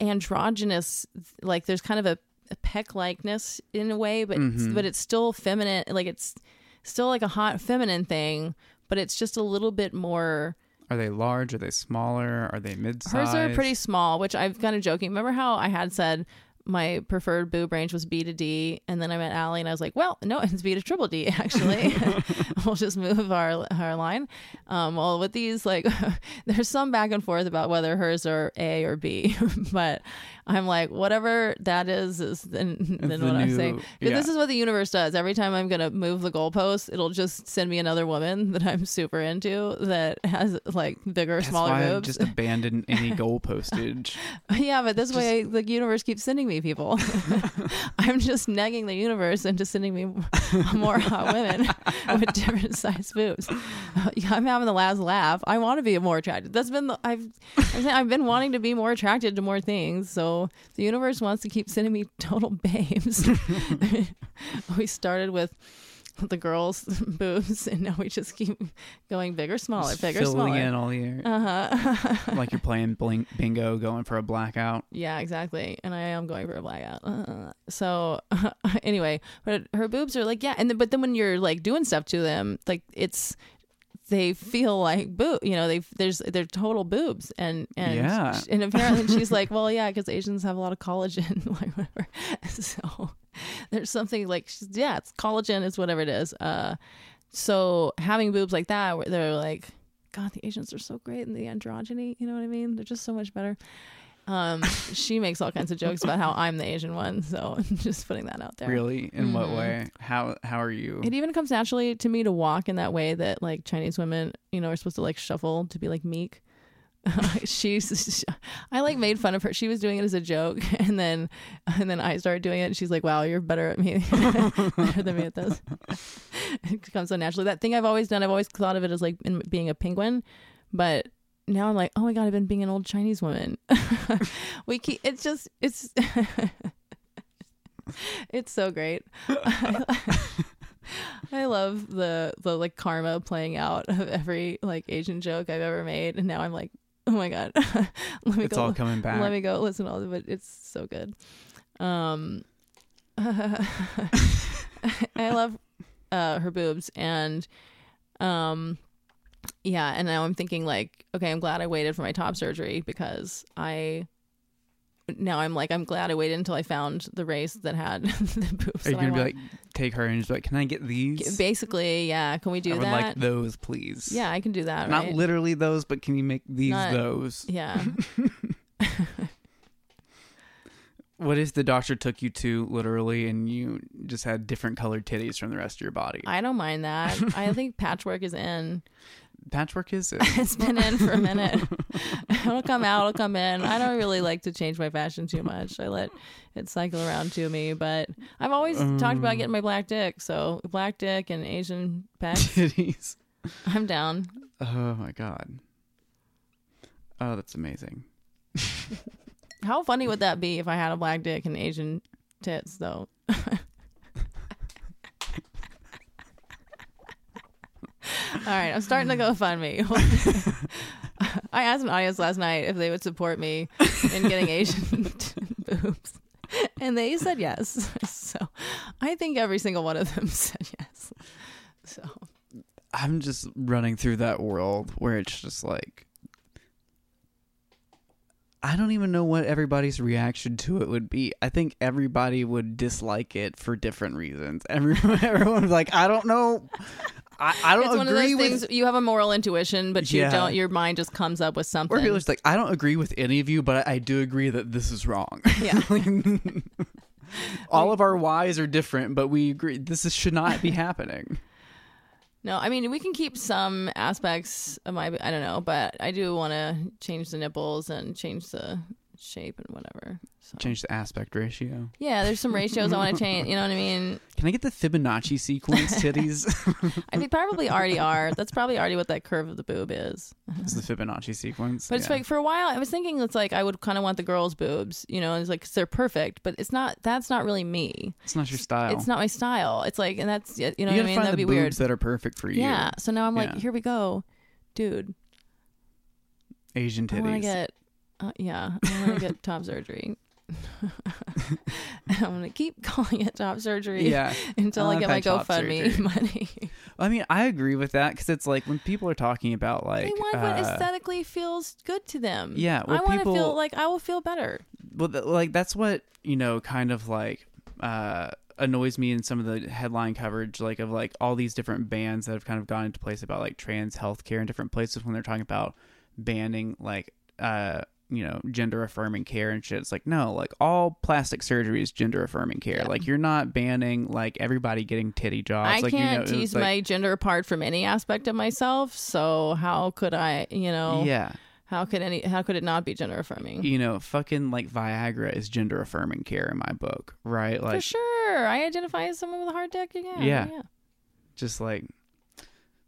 androgynous. Like there's kind of a, a peck likeness in a way, but it's, Mhm. but it's still feminine. Like it's still like a hot feminine thing, but it's just a little bit more. Are they large? Are they smaller? Are they mid-sized? Hers are pretty small, which I've kind of joking. Remember how I had said my preferred boob range was B to D, and then I met Allie, and I was like, "Well, no, it's B to triple D. *laughs* Actually, *laughs* we'll just move our our line." Um, well, with these, like, *laughs* there's some back and forth about whether hers are A or B, but I'm like, whatever that is, is then, then the what I'm new- saying. 'Cause This is what the universe does. Every time I'm gonna move the goalpost, it'll just send me another woman that I'm super into that has like bigger, That's smaller why boobs. just abandoned any goal postage. Yeah, but this way the universe keeps sending me people. *laughs* I'm just negging the universe into sending me *laughs* more hot women *laughs* with different size boobs. I'm having the last laugh. I want to be more attracted. That's been the, I've I've been wanting to be more attracted to more things. So the universe wants to keep sending me total babes. we started with *laughs* the girls' *laughs* boobs, and now we just keep going bigger, smaller, Just bigger, filling smaller. in all the air. Uh huh. *laughs* like you're playing blink, bingo, going for a blackout. Yeah, exactly. And I am going for a blackout. Uh, so anyway, but her boobs are like yeah, and then, but then when you're like doing stuff to them, like it's they feel like boob, you know, they there's they're total boobs and and Yeah. and apparently she's like, well, yeah, because Asians have a lot of collagen, like whatever. So *laughs* there's something like yeah, it's collagen, it's whatever it is. Uh, so having boobs like that, where they're like, God, the Asians are so great in the androgyny. You know what I mean? They're just so much better. Um, *laughs* she makes all kinds of jokes about how *laughs* I'm the Asian one, so I'm just putting that out there. Really? In what Mhm. way? How how are you? It even comes naturally to me to walk in that way that like Chinese women, you know, are supposed to like shuffle to be like meek. *laughs* she's I like made fun of her. She was doing it as a joke *laughs* and then and then I started doing it and she's like, Wow, you're better at me *laughs* better than me at this. it comes so naturally. That thing I've always done, I've always thought of it as like in being a penguin, but now I'm like, oh my god, I've been being an old Chinese woman. we keep it's just it's it's so great. I love the the like karma playing out of every like Asian joke I've ever made, and now I'm like *laughs* Oh my god. *laughs* let me It's go. all coming *laughs* back. Let me go listen to all of it. It's so good. Um, I love uh, her boobs, and um, yeah. And now I'm thinking like, okay, I'm glad I waited for my top surgery because I. Now I'm like I'm glad I waited until I found the race that had *laughs* the boobs. Are you gonna be like, take her and just be like, can I get these? basically, yeah? Can we do I would that? like those, please. yeah, I can do that. Not right? literally those, but can you make these Not- those? *laughs* Yeah. *laughs* What if the doctor took you to literally and you just had different colored titties from the rest of your body? I don't mind that. I think patchwork is in. Patchwork is it? *laughs* It's been in for a minute. *laughs* *laughs* it'll come out, it'll come in. I don't really like to change my fashion too much. I let it cycle around to me, but I've always talked Um. about getting my black dick. So black dick and Asian pecs, titties. I'm down. Oh my god. Oh, that's amazing. How funny would that be if I had a black dick and Asian tits, though? *laughs* All right, I'm starting to go fund me. *laughs* I asked an audience last night if they would support me in getting Asian *laughs* boobs, and they said yes. So I think every single one of them said yes. So I'm just running through that world where it's just like I don't even know what everybody's reaction to it would be. I think everybody would dislike it for different reasons. Everyone, everyone's like, I don't know. I, I don't it's one of agree those with. things you have a moral intuition, but you Yeah. don't. Your mind just comes up with something. Or people are just like, I don't agree with any of you, but I do agree that this is wrong. Yeah. *laughs* All of our whys are different, but we agree this is, should not be *laughs* happening. No, I mean we can keep some aspects of my I don't know, but I do want to change the nipples and change the shape and whatever. So Change the aspect ratio. yeah, there's some ratios I want to change. You know what I mean? *laughs* Can I get the Fibonacci sequence titties? *laughs* I think probably already are. That's probably already what that curve of the boob is. It's the Fibonacci sequence. But it's yeah. like for a while I was thinking it's like I would kind of want the girls' boobs, you know, it's like 'cause they're perfect, but it's not. That's not really me. it's not your style. It's not my style. It's like, and that's you know you what I mean. That'd the be weird. boobs that are perfect for you. Yeah. So now I'm like, Yeah. here we go, dude. Asian I want to titties. get, uh, yeah, I want to get *laughs* top surgery. *laughs* I'm gonna keep *laughs* calling it top surgery yeah. until I I've get my GoFundMe money. I mean, I agree with that because it's like when people are talking about like, they want what uh, aesthetically feels good to them. Yeah, well, I want to feel like I will feel better. well, th- like that's what you know, kind of like uh, annoys me in some of the headline coverage, like of like all these different bans that have kind of gone into place about like trans healthcare in different places when they're talking about banning like uh you know gender affirming care and shit. It's like no, like all plastic surgery is gender affirming care. Yeah. Like you're not banning like everybody getting titty jobs. I like, can't you know, tease like- my gender apart from any aspect of myself. So how could I, you know, yeah. how could any, how could it not be gender affirming? you know, fucking like Viagra is gender affirming care in my book, right? Like For sure, I identify as someone with a hard dick. Yeah, Yeah. yeah. just like,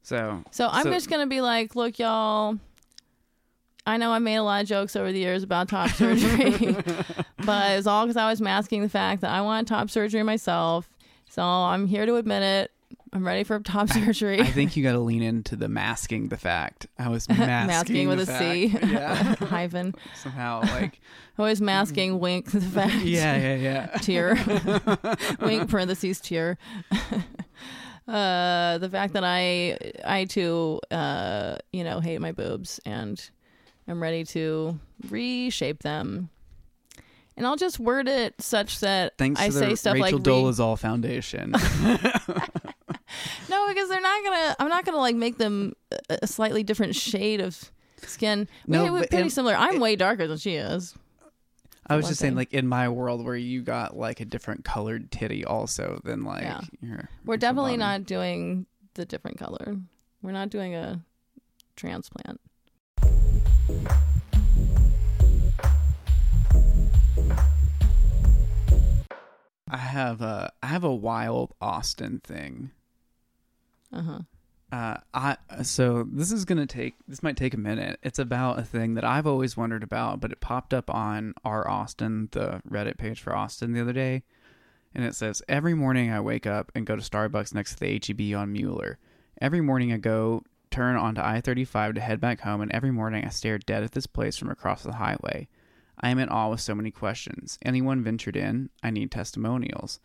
so So I'm So- just gonna be like, look, y'all. I know I made a lot of jokes over the years about top *laughs* surgery, but it was all because I was masking the fact that I want top surgery myself. So I'm here to admit it. I'm ready for top *laughs* surgery. I think you got to lean into the masking the fact. I was *laughs* masking, masking with a C fact. Yeah, hyphen. somehow like, Always masking wink the fact. yeah, yeah, yeah. Tear. wink parentheses tear. uh, the fact that I I too uh you know hate my boobs and I'm ready to reshape them. And I'll just word it such that Thanks I say stuff Rachel like re- Dolezal Foundation. *laughs* *laughs* no, because they're not gonna. I'm not gonna like make them a, slightly different shade of skin. No, we, we're pretty similar. I'm way darker than she is. I was just saying, like in my world where you got like a different colored titty, also than like Yeah. your. We're your definitely not doing the different color. We're not doing a transplant. I have a I have a wild Austin thing. Uh huh. Uh, I so this is gonna take this might take a minute. It's about a thing that I've always wondered about, but it popped up on our Austin, the Reddit page for Austin the other day, and it says every morning I wake up and go to Starbucks next to the HEB on Mueller. Every morning I go turn onto I 35 to head back home, and every morning I stare dead at this place from across the highway. I am in awe with so many questions. Anyone ventured in? I need testimonials.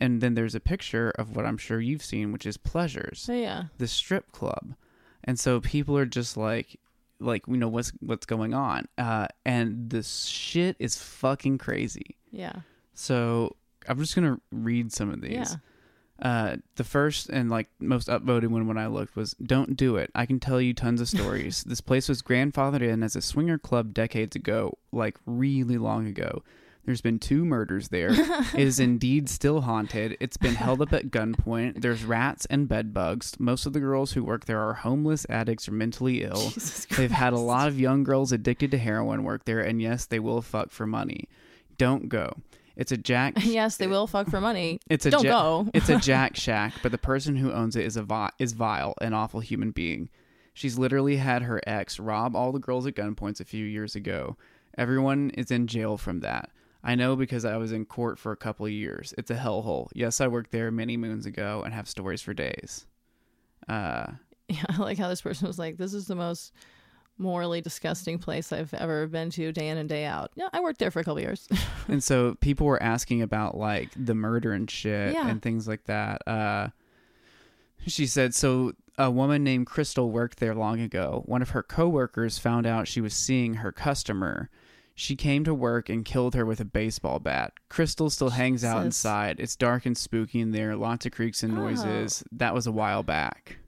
And then there's a picture of what I'm sure you've seen, which is Pleasures, So yeah. the strip club. And so people are just like, like we know what's what's going on, uh, and the shit is fucking crazy. Yeah. So I'm just gonna read some of these. Yeah. Uh, the first and like most upvoted one when I looked was "Don't do it." I can tell you tons of stories. *laughs* this place was grandfathered in as a swinger club decades ago, like really long ago. There's been two murders there. *laughs* it is indeed still haunted. It's been held up at gunpoint. There's rats and bed bugs. Most of the girls who work there are homeless addicts or mentally ill. They've had a lot of young girls addicted to heroin work there, and yes, they will fuck for money. Don't go. It's a jack. *laughs* Yes, they will fuck for money. *laughs* It's a Don't ja- go. *laughs* it's a Jack Shack, but the person who owns it is a vi- is vile, an awful human being. She's literally had her ex rob all the girls at gunpoints a few years ago. Everyone is in jail from that. I know because I was in court for a couple of years. It's a hellhole. Yes, I worked there many moons ago and have stories for days. Uh, Yeah, I like how this person was like, "This is the most morally disgusting place I've ever been to, day in and day out." Yeah, I worked there for a couple years. *laughs* and so people were asking about like the murder and shit Yeah. and things like that. Uh, she said, so a woman named Crystal worked there long ago. One of her coworkers found out she was seeing her customer. She came to work and killed her with a baseball bat. Crystal still hangs out inside. It's dark and spooky in there, lots of creaks and Oh. noises. That was a while back.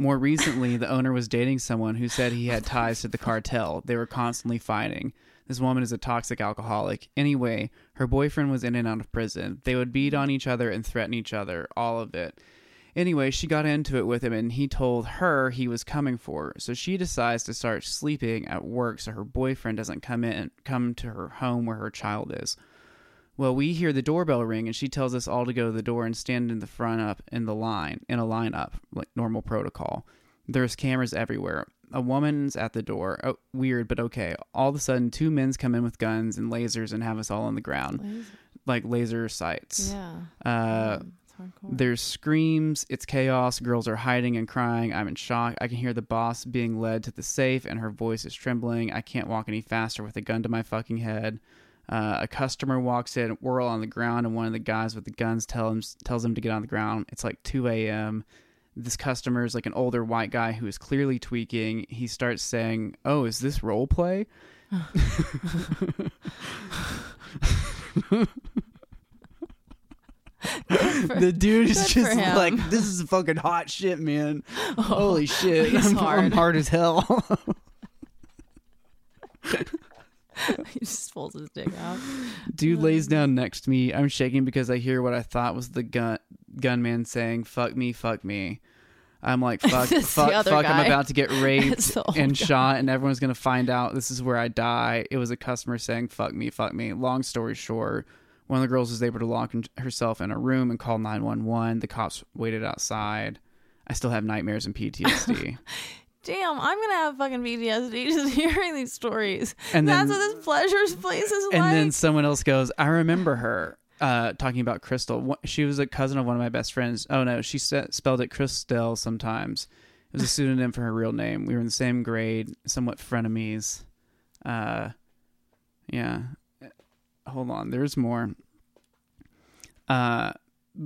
More recently, the owner was dating someone who said he had ties to the cartel. They were constantly fighting. This woman is a toxic alcoholic. Anyway, her boyfriend was in and out of prison. They would beat on each other and threaten each other, all of it. Anyway, she got into it with him and he told her he was coming for her. So she decides to start sleeping at work so her boyfriend doesn't come in come to her home where her child is. Well, we hear the doorbell ring and she tells us all to go to the door and stand in the front up in the line, in a lineup, like normal protocol. There's cameras everywhere. A woman's at the door. Oh, weird, but okay. All of a sudden, two men's come in with guns and lasers and have us all on the ground, like laser sights. yeah, Uh, Mm, there's screams, it's chaos, girls are hiding and crying. I'm in shock. I can hear the boss being led to the safe and her voice is trembling. I can't walk any faster with a gun to my fucking head. Uh, a customer walks in, we're all on the ground, and one of the guys with the guns tell him, tells him to get on the ground. It's like 2 a.m. This customer is like an older white guy who is clearly tweaking. He starts saying, Oh, is this role play? the dude is just like, This is fucking hot shit, man. Holy shit. he's I'm, I'm hard. hard as hell. *laughs* *laughs* he just pulls his dick out. Dude lays down next to me. I'm shaking because I hear what I thought was the gun gunman saying, "Fuck me, fuck me." I'm like, *laughs* "Fuck, fuck, fuck!" I'm about to get *laughs* raped and guy. shot, and everyone's gonna find out this is where I die. It was a customer saying, "Fuck me, fuck me." Long story short, one of the girls was able to lock in- herself in a room and call 911. The cops waited outside. I still have nightmares and PTSD. Damn, I'm gonna have fucking PTSD *laughs* just hearing these stories. And That's then- what this pleasures place is like. and like. then someone else goes, I remember her uh, talking about Crystal. She was a cousin of one of my best friends. Oh no, she spelled it Christelle sometimes. It was a pseudonym for her real name. We were in the same grade, somewhat frenemies. Uh, yeah. Hold on, there's more. Uh,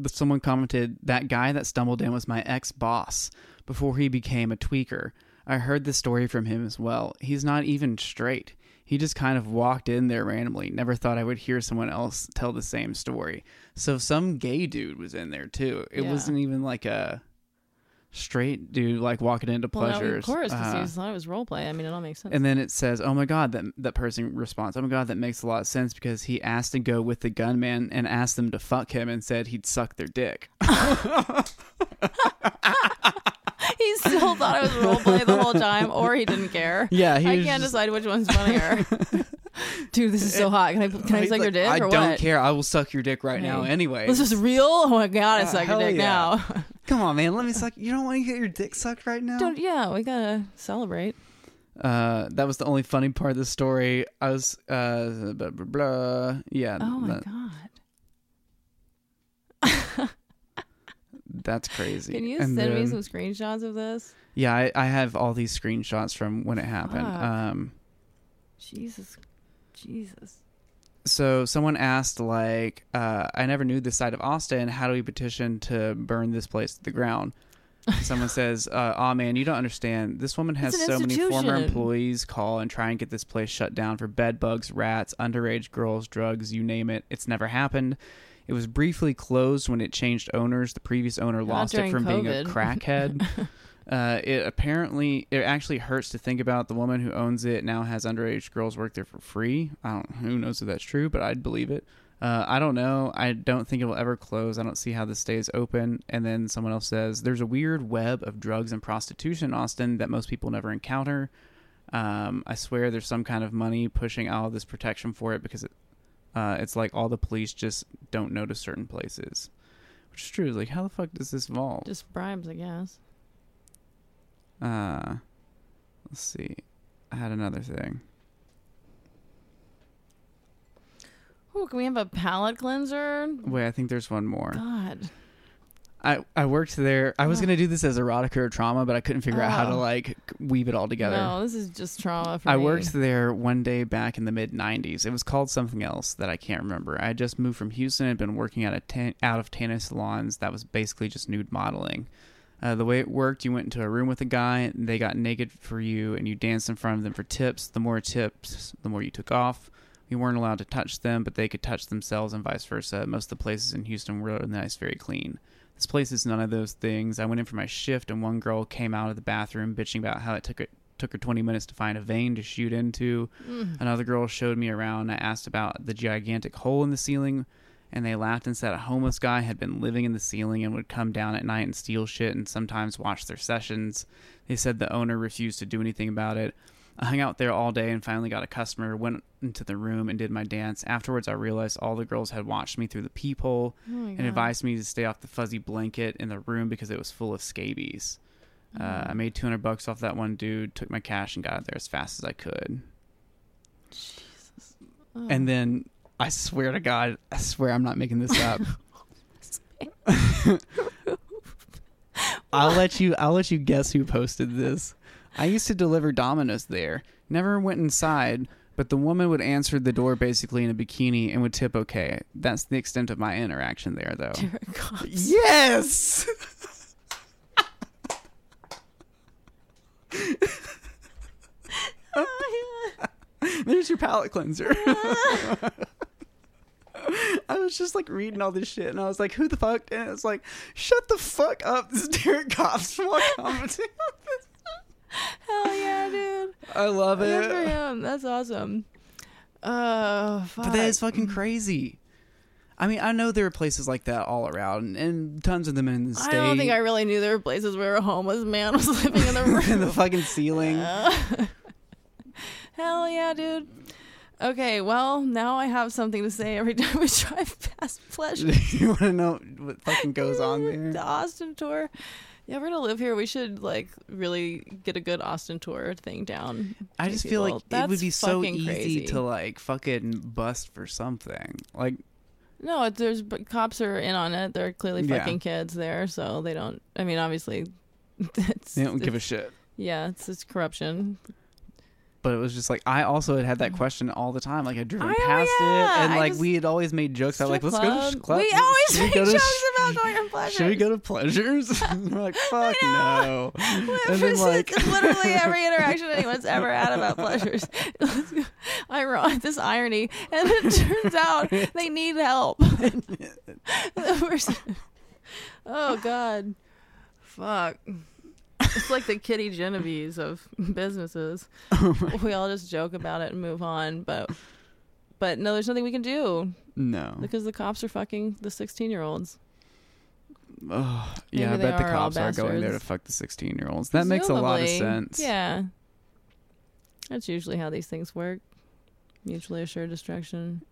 someone commented that guy that stumbled in was my ex boss before he became a tweaker. I heard the story from him as well. He's not even straight. He just kind of walked in there randomly. Never thought I would hear someone else tell the same story. So some gay dude was in there too. It Yeah. wasn't even like a straight dude like walking into well, pleasures. of course, because Uh, he thought it was role play. I mean, it all makes sense. and then it says, "Oh my god!" That that person responds, "Oh my god, that makes a lot of sense because he asked to go with the gunman and asked them to fuck him and said he'd suck their dick." *laughs* *laughs* *laughs* *laughs* he still thought I was role play the whole time, or he didn't care. Yeah, he I was can't just- decide which one's funnier. *laughs* Dude, this is so hot. Can I can I He's suck your like, dick I or don't what? care. I will suck your dick right now Hey, anyway. This is real. Oh my god, I Uh, suck your hell dick yeah. now. *laughs* Come on, man. Let me suck. You don't want to get your dick sucked right now? Don't, yeah, we gotta celebrate. Uh, that was the only funny part of the story. I was uh, blah blah blah. Yeah. Oh my that- god. That's crazy. Can you And send me some screenshots of this? Yeah, I, I have all these screenshots from when it happened. Um, Jesus, Jesus. so someone asked, like, uh, I never knew this side of Austin. How do we petition to burn this place to the ground? *laughs* Someone says, uh, "Oh man, you don't understand. This woman has so many former employees call and try and get this place shut down for bed bugs, rats, underage girls, drugs, you name it. It's never happened. It was briefly closed when it changed owners. The previous owner Not lost it from being a crackhead. *laughs* uh, it apparently it actually hurts to think about. The woman who owns it now has underage girls work there for free. I don't. Who knows if that's true, but I'd believe it. Uh, I don't know. I don't think it will ever close. I don't see how this stays open. And then someone else says there's a weird web of drugs and prostitution in Austin that most people never encounter. Um, I swear there's some kind of money pushing all this protection for it because it, uh, it's like all the police just don't notice certain places, which is true. Like, how the fuck does this evolve? Just bribes, I guess. Uh, let's see. I had another thing. Oh, can we have a palate cleanser? Wait, I think there's one more. God. I, I worked there. I was gonna do this as erotica or trauma, but I couldn't figure out how to Oh. like weave it all together. No, this is just trauma for I me. worked there one day back in the mid '90s. It was called something else that I can't remember. I had just moved from Houston and been working at a tan- out of Tana salons that was basically just nude modeling. Uh, the way it worked, you went into a room with a guy, and they got naked for you, and you danced in front of them for tips. The more tips, the more you took off. You weren't allowed to touch them, but they could touch themselves, and vice versa. Most of the places in Houston were nice, very clean. This place is none of those things. I went in for my shift, and one girl came out of the bathroom bitching about how it took it took her 20 minutes to find a vein to shoot into. Mm. Another girl showed me around. I asked about the gigantic hole in the ceiling, and they laughed and said a homeless guy had been living in the ceiling and would come down at night and steal shit and sometimes watch their sessions. They said the owner refused to do anything about it. I hung out there all day and finally got a customer, went into the room and did my dance. Afterwards, I realized all the girls had watched me through the peephole Oh and God. advised me to stay off the fuzzy blanket in the room because it was full of scabies. Uh, I made 200 bucks off that one dude, took my cash, and got out there as fast as I could. Oh. And then I swear to God, I swear I'm not making this up. *laughs* *laughs* I'll let you. I'll let you guess who posted this. I used to deliver Domino's there. Never went inside, but the woman would answer the door basically in a bikini and would tip okay. That's the extent of my interaction there, though. Yes. *laughs* There's your palate cleanser. *laughs* I was just like reading all this shit, and I was like, "Who the fuck?" And it's like, "Shut the fuck up!" This is Derek commenting on this. *laughs* Hell yeah, dude. I love Good for it, him. That's awesome. Oh, fuck. but that is fucking crazy. I mean, I know there are places like that all around, and, tons of them in the state. I don't think I really knew there were places where a homeless man *laughs* was living in the room. *laughs* in the fucking ceiling. Hell yeah, dude. Okay, well, now I have something to say every time we drive past Pleasure. you want to know what fucking goes on there? The Austin tour. Yeah, we're gonna live here. We should like really get a good Austin tour thing down. I just feel like people. it would be so easy crazy. to like fucking bust for something. Like No, there's but cops are in on it. They're clearly Yeah. fucking kids there, so they don't. I mean, obviously, *laughs* they don't give a shit. yeah, it's it's corruption. But it was just like I also had had that mm. question all the time. Like I'd driven I- oh, past yeah, it, and I like we had always made jokes. I like, let's Strip go to club. club. We *laughs* always make jokes sh- about going to pleasures. Should we go to pleasures? *laughs* We're like, fuck no. And then like, literally every *laughs* interaction anyone's ever had about pleasures. Iron this irony, and it turns out they need help. Oh God, fuck! It's like the Kitty Genovese's of businesses. Oh *laughs* we all just joke about it and move on, but but no, there's nothing we can do no. because the cops are fucking the 16 year olds. Oh, yeah, I bet the cops are going there to fuck the sixteen-year-olds. That makes a lot of sense. Yeah. That's usually how these things work. Mutually assured destruction.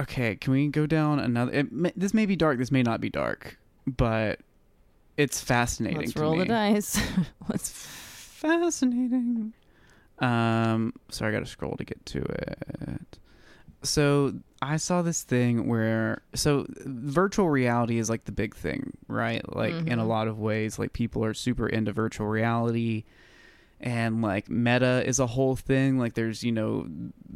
Okay, can we go down another? It, this may be dark. This may not be dark, but it's fascinating. Let's to roll me. the dice. *laughs* Let's Fascinating. Um, so I got to scroll to get to it. So I saw this thing where so virtual reality is like the big thing, right? Like in a Mhm. lot of ways, like people are super into virtual reality and like meta is a whole thing. Like there's you know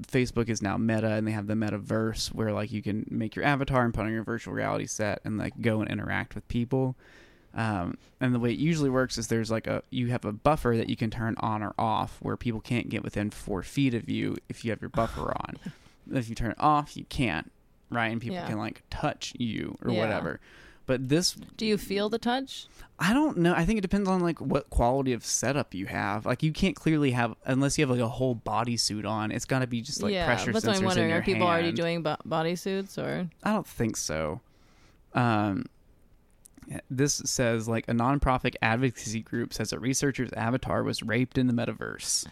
facebook is now meta and they have the metaverse where like you can make your avatar and put on your virtual reality set and like go and interact with people. Um, and the way it usually works is there's like a you have a buffer that you can turn on or off where people can't get within four feet of you if you have your buffer *laughs* on. If you turn it off you can't right? And people Yeah. can like touch you or Yeah. whatever but this Do you feel the touch? I don't know. I think it depends on like what quality of setup you have. Like you can't clearly have unless you have like a whole bodysuit on. It's got to be just like yeah, pressure that's sensors what I'm wondering. in your Are people already doing bo- bodysuits or? I don't think so. Um, this says like a nonprofit advocacy group says a researcher's avatar was raped in the metaverse.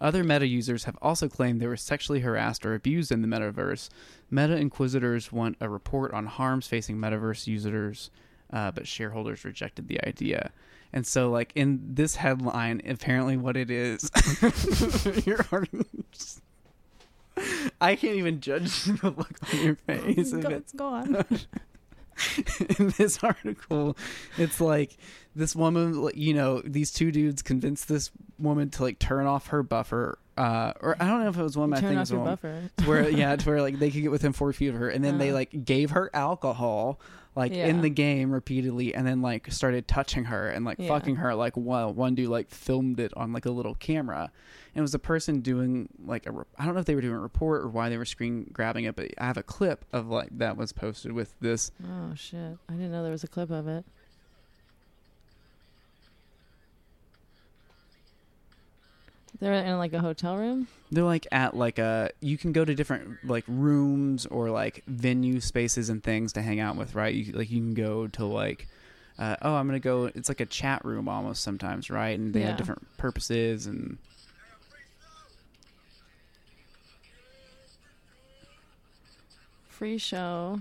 Other Meta users have also claimed they were sexually harassed or abused in the metaverse. Meta inquisitors want a report on harms facing metaverse users, uh, but shareholders rejected the idea. And so, like in this headline, apparently what it is, you're already just- I can't even judge *laughs* the look on your *laughs* face. go, it's go on. *laughs* *laughs* in this article it's like this woman you know these two dudes convinced this woman to like turn off her buffer uh or i don't know if it was one i Turn think it was one buffer. to where yeah *laughs* to where like they could get within four feet of her and then they Uh. like gave her alcohol like in the game repeatedly and then like started touching her and like Yeah. fucking her like while one dude like filmed it on like a little camera and it was a person doing like a re- i don't know if they were doing a report or why they were screen grabbing it but i have a clip of like that was posted with this Oh shit! I didn't know there was a clip of it. They're in like a hotel room. They're like at like a you can go to different like rooms or like venue spaces and things to hang out with, right? You like you can go to like uh, oh, I'm gonna go. It's like a chat room almost sometimes, right? And they Yeah. have different purposes and Free show.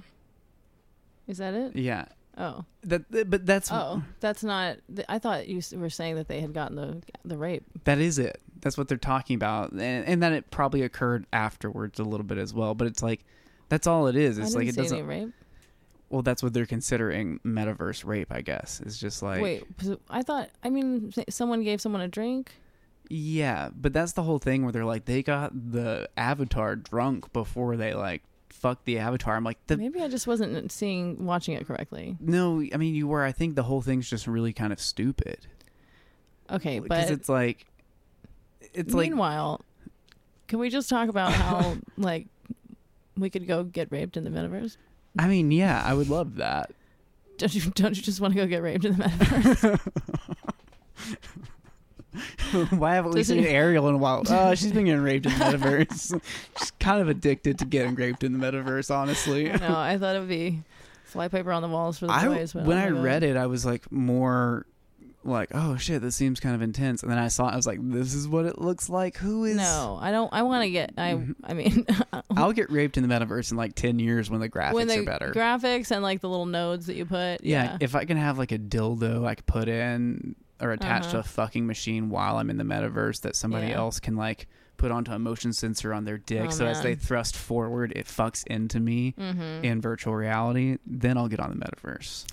Is that it? yeah. Oh, That, but that's oh, that's not. I thought you were saying that they had gotten the the rape. that is it. That's what they're talking about, and, and that it probably occurred afterwards a little bit as well. But it's like that's all it is. It's like it doesn't. any rape. Well, that's what they're considering metaverse rape, I guess. It's just like Wait, I thought. I mean, someone gave someone a drink. Yeah, but that's the whole thing where they're like they got the avatar drunk before they like fuck the avatar. I'm like the Maybe I just wasn't seeing watching it correctly. no, I mean you were. I think the whole thing's just really kind of stupid Okay, but it's like it's like meanwhile, can we just talk about how *laughs* like we could go get raped in the metaverse? I mean yeah, I would love that. Don't you don't you just want to go get raped in the metaverse? *laughs* Why haven't we Doesn't seen Ariel in a while? *laughs* Oh, she's been getting raped in the metaverse. she's kind of addicted to getting raped in the metaverse, honestly. no, I thought it would be flypaper on the walls for the I boys. but when I'll I read it, I was like more like, oh shit, this seems kind of intense. And then I saw it, I was like, this is what it looks like. Who is? no, I don't. I want to get. I Mhm. I mean, *laughs* I'll get raped in the metaverse in like ten years when the graphics when the are better. graphics and like the little nodes that you put. yeah, Yeah, if I can have like a dildo I could put in or attached to Uh-huh. a fucking machine while I'm in the metaverse that somebody Yeah. else can like put onto a motion sensor on their dick, Oh, so as they thrust forward, it fucks into me mm-hmm. in virtual reality. Then I'll get on the metaverse.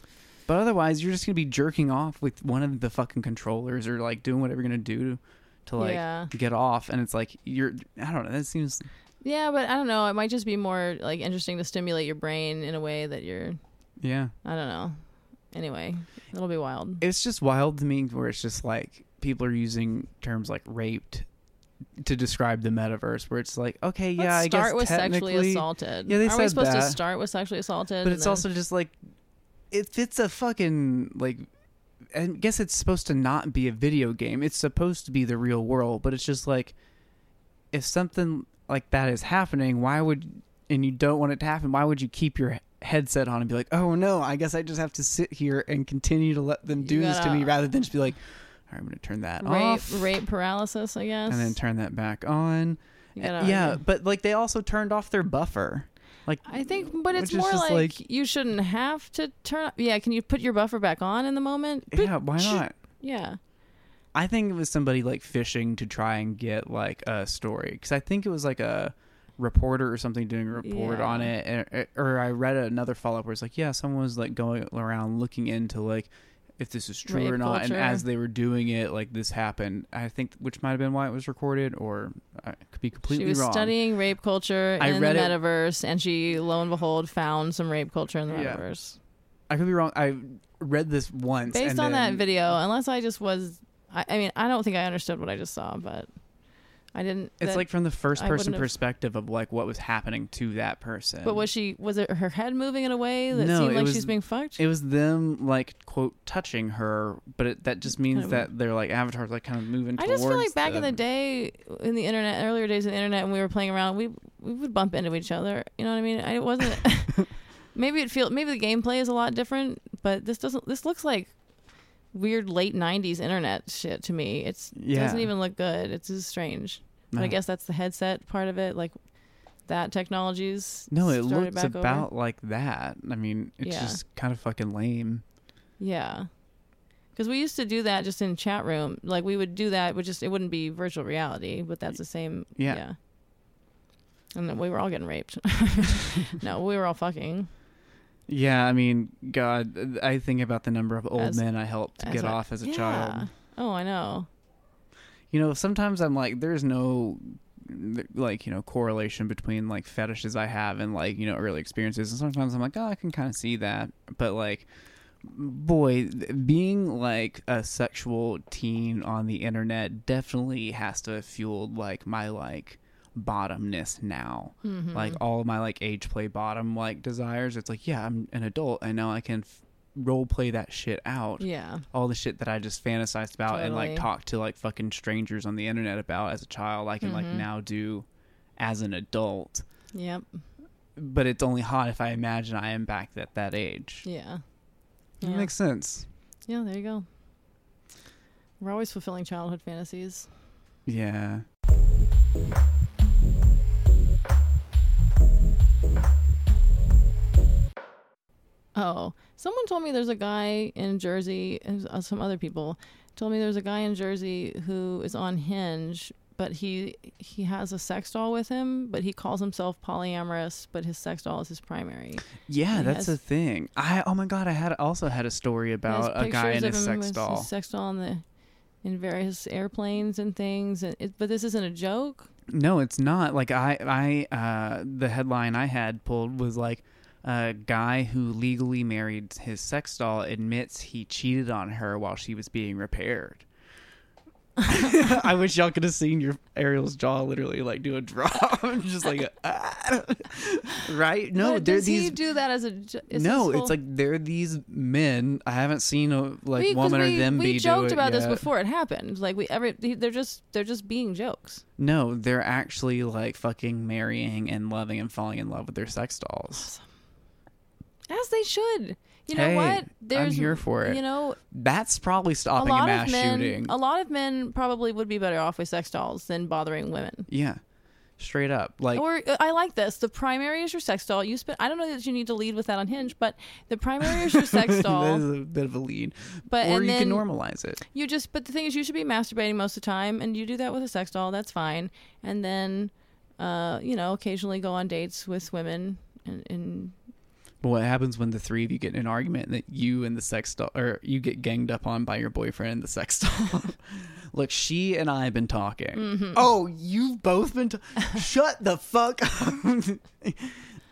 But otherwise, you're just gonna be jerking off with one of the fucking controllers or like doing whatever you're gonna do to like yeah, get off. And it's like you're I don't know. That seems yeah, but I don't know. It might just be more like interesting to stimulate your brain in a way that you're. yeah. I don't know. Anyway, it'll be wild. It's just wild to me where it's just like people are using terms like raped to describe the metaverse. Where it's like okay, yeah, Let's I guess start with sexually assaulted. Yeah, they Are we said supposed to start with sexually assaulted? but it's then- also just like if it's a fucking like I guess it's supposed to not be a video game. It's supposed to be the real world, but it's just like if something like that is happening, why would and you don't want it to happen, why would you keep your headset on and be like, "Oh no, I guess I just have to sit here and continue to let them do this to me rather than just be like, "All right, I'm going to turn that rape off." rape paralysis. I guess. and then turn that back on. Yeah, argue. but like they also turned off their buffer. Like I think, but it's more like, like- you shouldn't have to turn. Yeah, can you put your buffer back on in the moment? Yeah, why not? Yeah, I think it was somebody like fishing to try and get like a story because I think it was like a reporter or something doing a report on it, or, or I read another follow up where it's like, yeah, someone was like going around looking into like if this is true or Rape not, and as they were doing it, like this happened. I think which might have been why it was recorded, or I could be completely she was wrong. studying rape culture I in the read it- metaverse, and she, lo and behold, found some rape culture in the Yeah. metaverse. I could be wrong. I read this once Based on that video, unless I just was, I, I mean, I don't think I understood what I just saw, but I didn't. It's that- like from the first person wouldn't have- perspective of like what was happening to that person. But was she? Was it her head moving in a way that No, seemed like was- she's being fucked? It was them like quote touching her, but it, that just means Kind of that they're like avatars like kind of moving. I just feel like back in the day, in the internet, earlier days of the internet, when we were playing around, we we would bump into each other. You know what I mean? I, it wasn't. *laughs* maybe it feel maybe the gameplay is a lot different, but this doesn't. This looks like weird late '90s internet shit to me. It's Yeah. doesn't even look good. It's just strange. But I guess that's the headset part of it. Like that technology's no, it looks back over. about like that. I mean, it's Yeah. just kind of fucking lame. Yeah. Because we used to do that just in chat room. Like we would do that, but just it wouldn't be virtual reality, but that's the same. Yeah. And then we were all getting raped. *laughs* *laughs* no, we were all fucking. Yeah, I mean, God, I think about the number of old As- men I helped get off as a yeah. child. Oh, I know. You know, sometimes I'm like, there's no like you know correlation between like fetishes I have and like you know early experiences, and sometimes I'm like, oh, I can kind of see that, but like. Boy, being like a sexual teen on the internet definitely has to have fueled like my like bottomness now. Mhm. like all of my like age play bottom like desires it's like yeah i'm an adult and now i can f- role play that shit out yeah. all the shit that i just fantasized about and like Totally. talk to like fucking strangers on the internet about as a child i can like Mhm. now do as an adult Yep. but it's only hot if i imagine i am back at that age Yeah. that Yeah. makes sense yeah, there you go. We're always fulfilling childhood fantasies. yeah Oh, someone told me there's a guy in Jersey, and uh, some other people told me there's a guy in Jersey who is on Hinge, but he he has a sex doll with him, but he calls himself polyamorous, but his sex doll is his primary. yeah He that's has- a thing i oh my god i had also had a story about a guy in a sex with his doll sex doll in the in various airplanes and things, and it, but this isn't a joke. No, it's not. Like I, I, uh, the headline I had pulled was like a guy who legally married his sex doll admits he cheated on her while she was being repaired. *laughs* I wish y'all could have seen your Ariel's jaw literally like do a drop, *laughs* just like ah. right. No, But does these. he do that as a? no, it's like they're these men. I haven't seen a like We- woman we, or them we be joked about this before it happened. Like we ever, they're just they're just being jokes. No, they're actually like fucking marrying and loving and falling in love with their sex dolls. As they should. You know Hey, what? I'm here for it. You know, That's probably stopping a, lot mass of men. shooting. A lot of men probably would be better off with sex dolls than bothering women. yeah, straight up. Like, or uh, I like this. The primary is your sex doll. You spend. I don't know that you need to lead with that on Hinge, but the primary is your sex *laughs* doll. is a bit of a lead. But or and you can normalize it. you just. But the thing is, you should be masturbating most of the time, and you do that with a sex doll. That's fine. And then, uh, you know, occasionally go on dates with women and. and But what happens when the three of you get in an argument and that you and the sex doll, or you get ganged up on by your boyfriend and the sex *laughs* doll? Look, she and I have been talking. Mm-hmm. Oh, you've both been. ta- Shut the fuck up.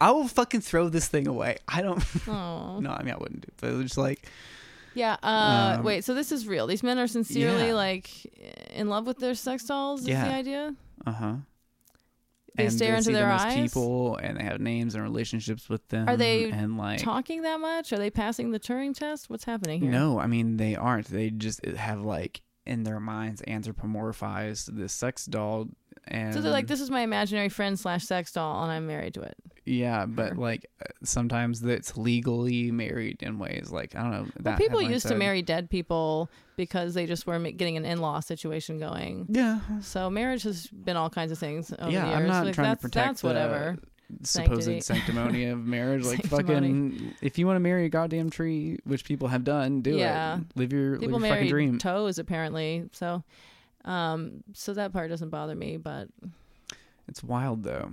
I will fucking throw this thing away. I don't. oh. no, I mean I wouldn't do. it, But it's just like Yeah. Uh, Um, wait. So this is real. These men are sincerely Yeah. like in love with their sex dolls. Is Yeah. the idea? uh huh. They stare into see their them as eyes? people, and they have names and relationships with them. Are they and like Talking that much? Are they passing the Turing test? What's happening here? No, I mean they aren't. They just have like in their minds anthropomorphized this sex doll, and So they're like, this is my imaginary friend slash sex doll, and I'm married to it. yeah, but Her. like uh, sometimes it's legally married in ways like I don't know. Well, people headline used to marry dead people because they just were getting an in-law situation going. Yeah, So marriage has been all kinds of things over yeah. the years. I'm not Like, trying that's, to protect That's the- whatever. supposed Sanctity. sanctimony of *laughs* marriage. Like Sanctimony. fucking, if you want to marry a goddamn tree, which people have done, do Yeah. it. Live your, People live your fucking dream. toes apparently. So, um, so that part doesn't bother me. But It's wild though.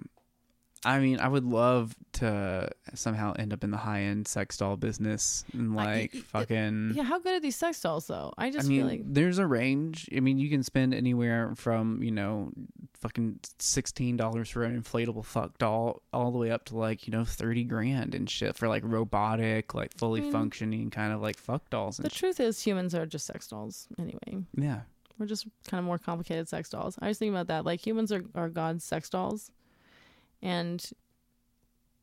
I mean, I would love to somehow end up in the high end sex doll business and like it- fucking. yeah, how good are these sex dolls though? I just I mean, feel like there's a range. I mean, you can spend anywhere from you know, fucking sixteen dollars for an inflatable fuck doll, all the way up to like you know thirty grand and shit for like robotic, like fully I mean, functioning kind of like fuck dolls and the shit. truth is humans are just sex dolls anyway. Yeah, We're just kind of more complicated sex dolls. I was thinking about that. Like humans are, are God's sex dolls. And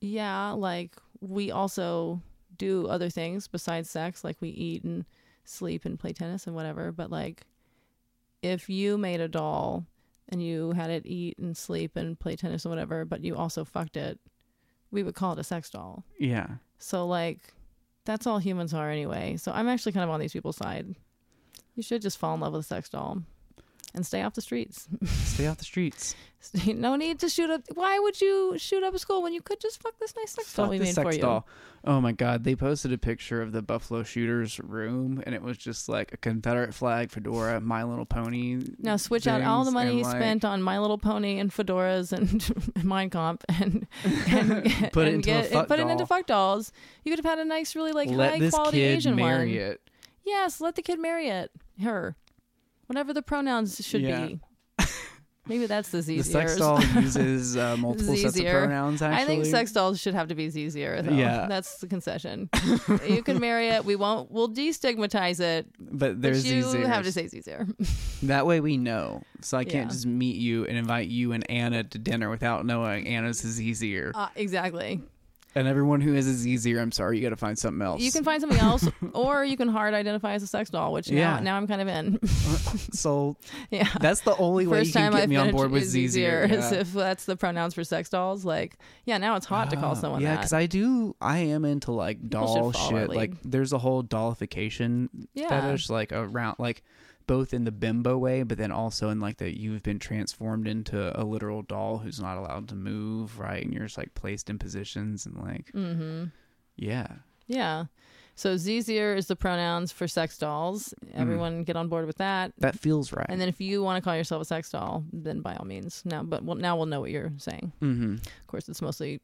yeah, like we also do other things besides sex. Like we eat and sleep and play tennis and whatever. But like if you made a doll and you had it eat and sleep and play tennis and whatever, but you also fucked it, we would call it a sex doll. yeah. So like that's all humans are anyway. So I'm actually kind of on these people's side. You should just fall in love with a sex doll and stay off the streets. *laughs* Stay off the streets. *laughs* no need to shoot up. Why would you shoot up a school when you could just fuck this nice sex doll we made for you? doll. Oh my god, they posted a picture of the Buffalo Shooters room, and it was just like a Confederate flag, fedora, My Little Pony. Now switch out all the money he like, spent on My Little Pony and fedoras and *laughs* Mein Kampf and, and Put it and into a get, fuck put it into fuck dolls. You could have had a nice, really like let high quality kid Asian marry one. it. Yes, let the kid marry it. Her. Whatever the pronouns should Yeah. be. Maybe that's the *laughs* The sex doll *laughs* uses uh, multiple sets of pronouns. Actually, I think sex dolls should have to be easier. Though. Yeah. *laughs* that's the concession. you can marry it. We won't. We'll destigmatize it. but there's but you have to say easier. That way we know. So I can't Yeah. just meet you and invite you and Anna to dinner without knowing Anna's is easier. Uh, exactly. And everyone who is is easier, I'm sorry, you got to find something else. You can find something else, or you can hard identify as a sex doll, which now, Yeah. now I'm kind of in. *laughs* so *laughs* yeah. that's the only way First you can time get I've me on board with is easier easier. *laughs* is if that's the pronouns for sex dolls. Like, yeah, now it's hot to call someone yeah, because I do. I am into like doll shit. Like, there's a whole dollification Yeah. fetish, like around, like both in the bimbo way, but then also in like that you've been transformed into a literal doll who's not allowed to move, right? And you're just like placed in positions and like, mm-hmm. yeah, Yeah. So Zzier is the pronouns for sex dolls. Mm. Everyone get on board with that. that feels right. And then if you want to call yourself a sex doll, then by all means. Now, but well, now we'll know what you're saying. mm-hmm. Of course, it's mostly,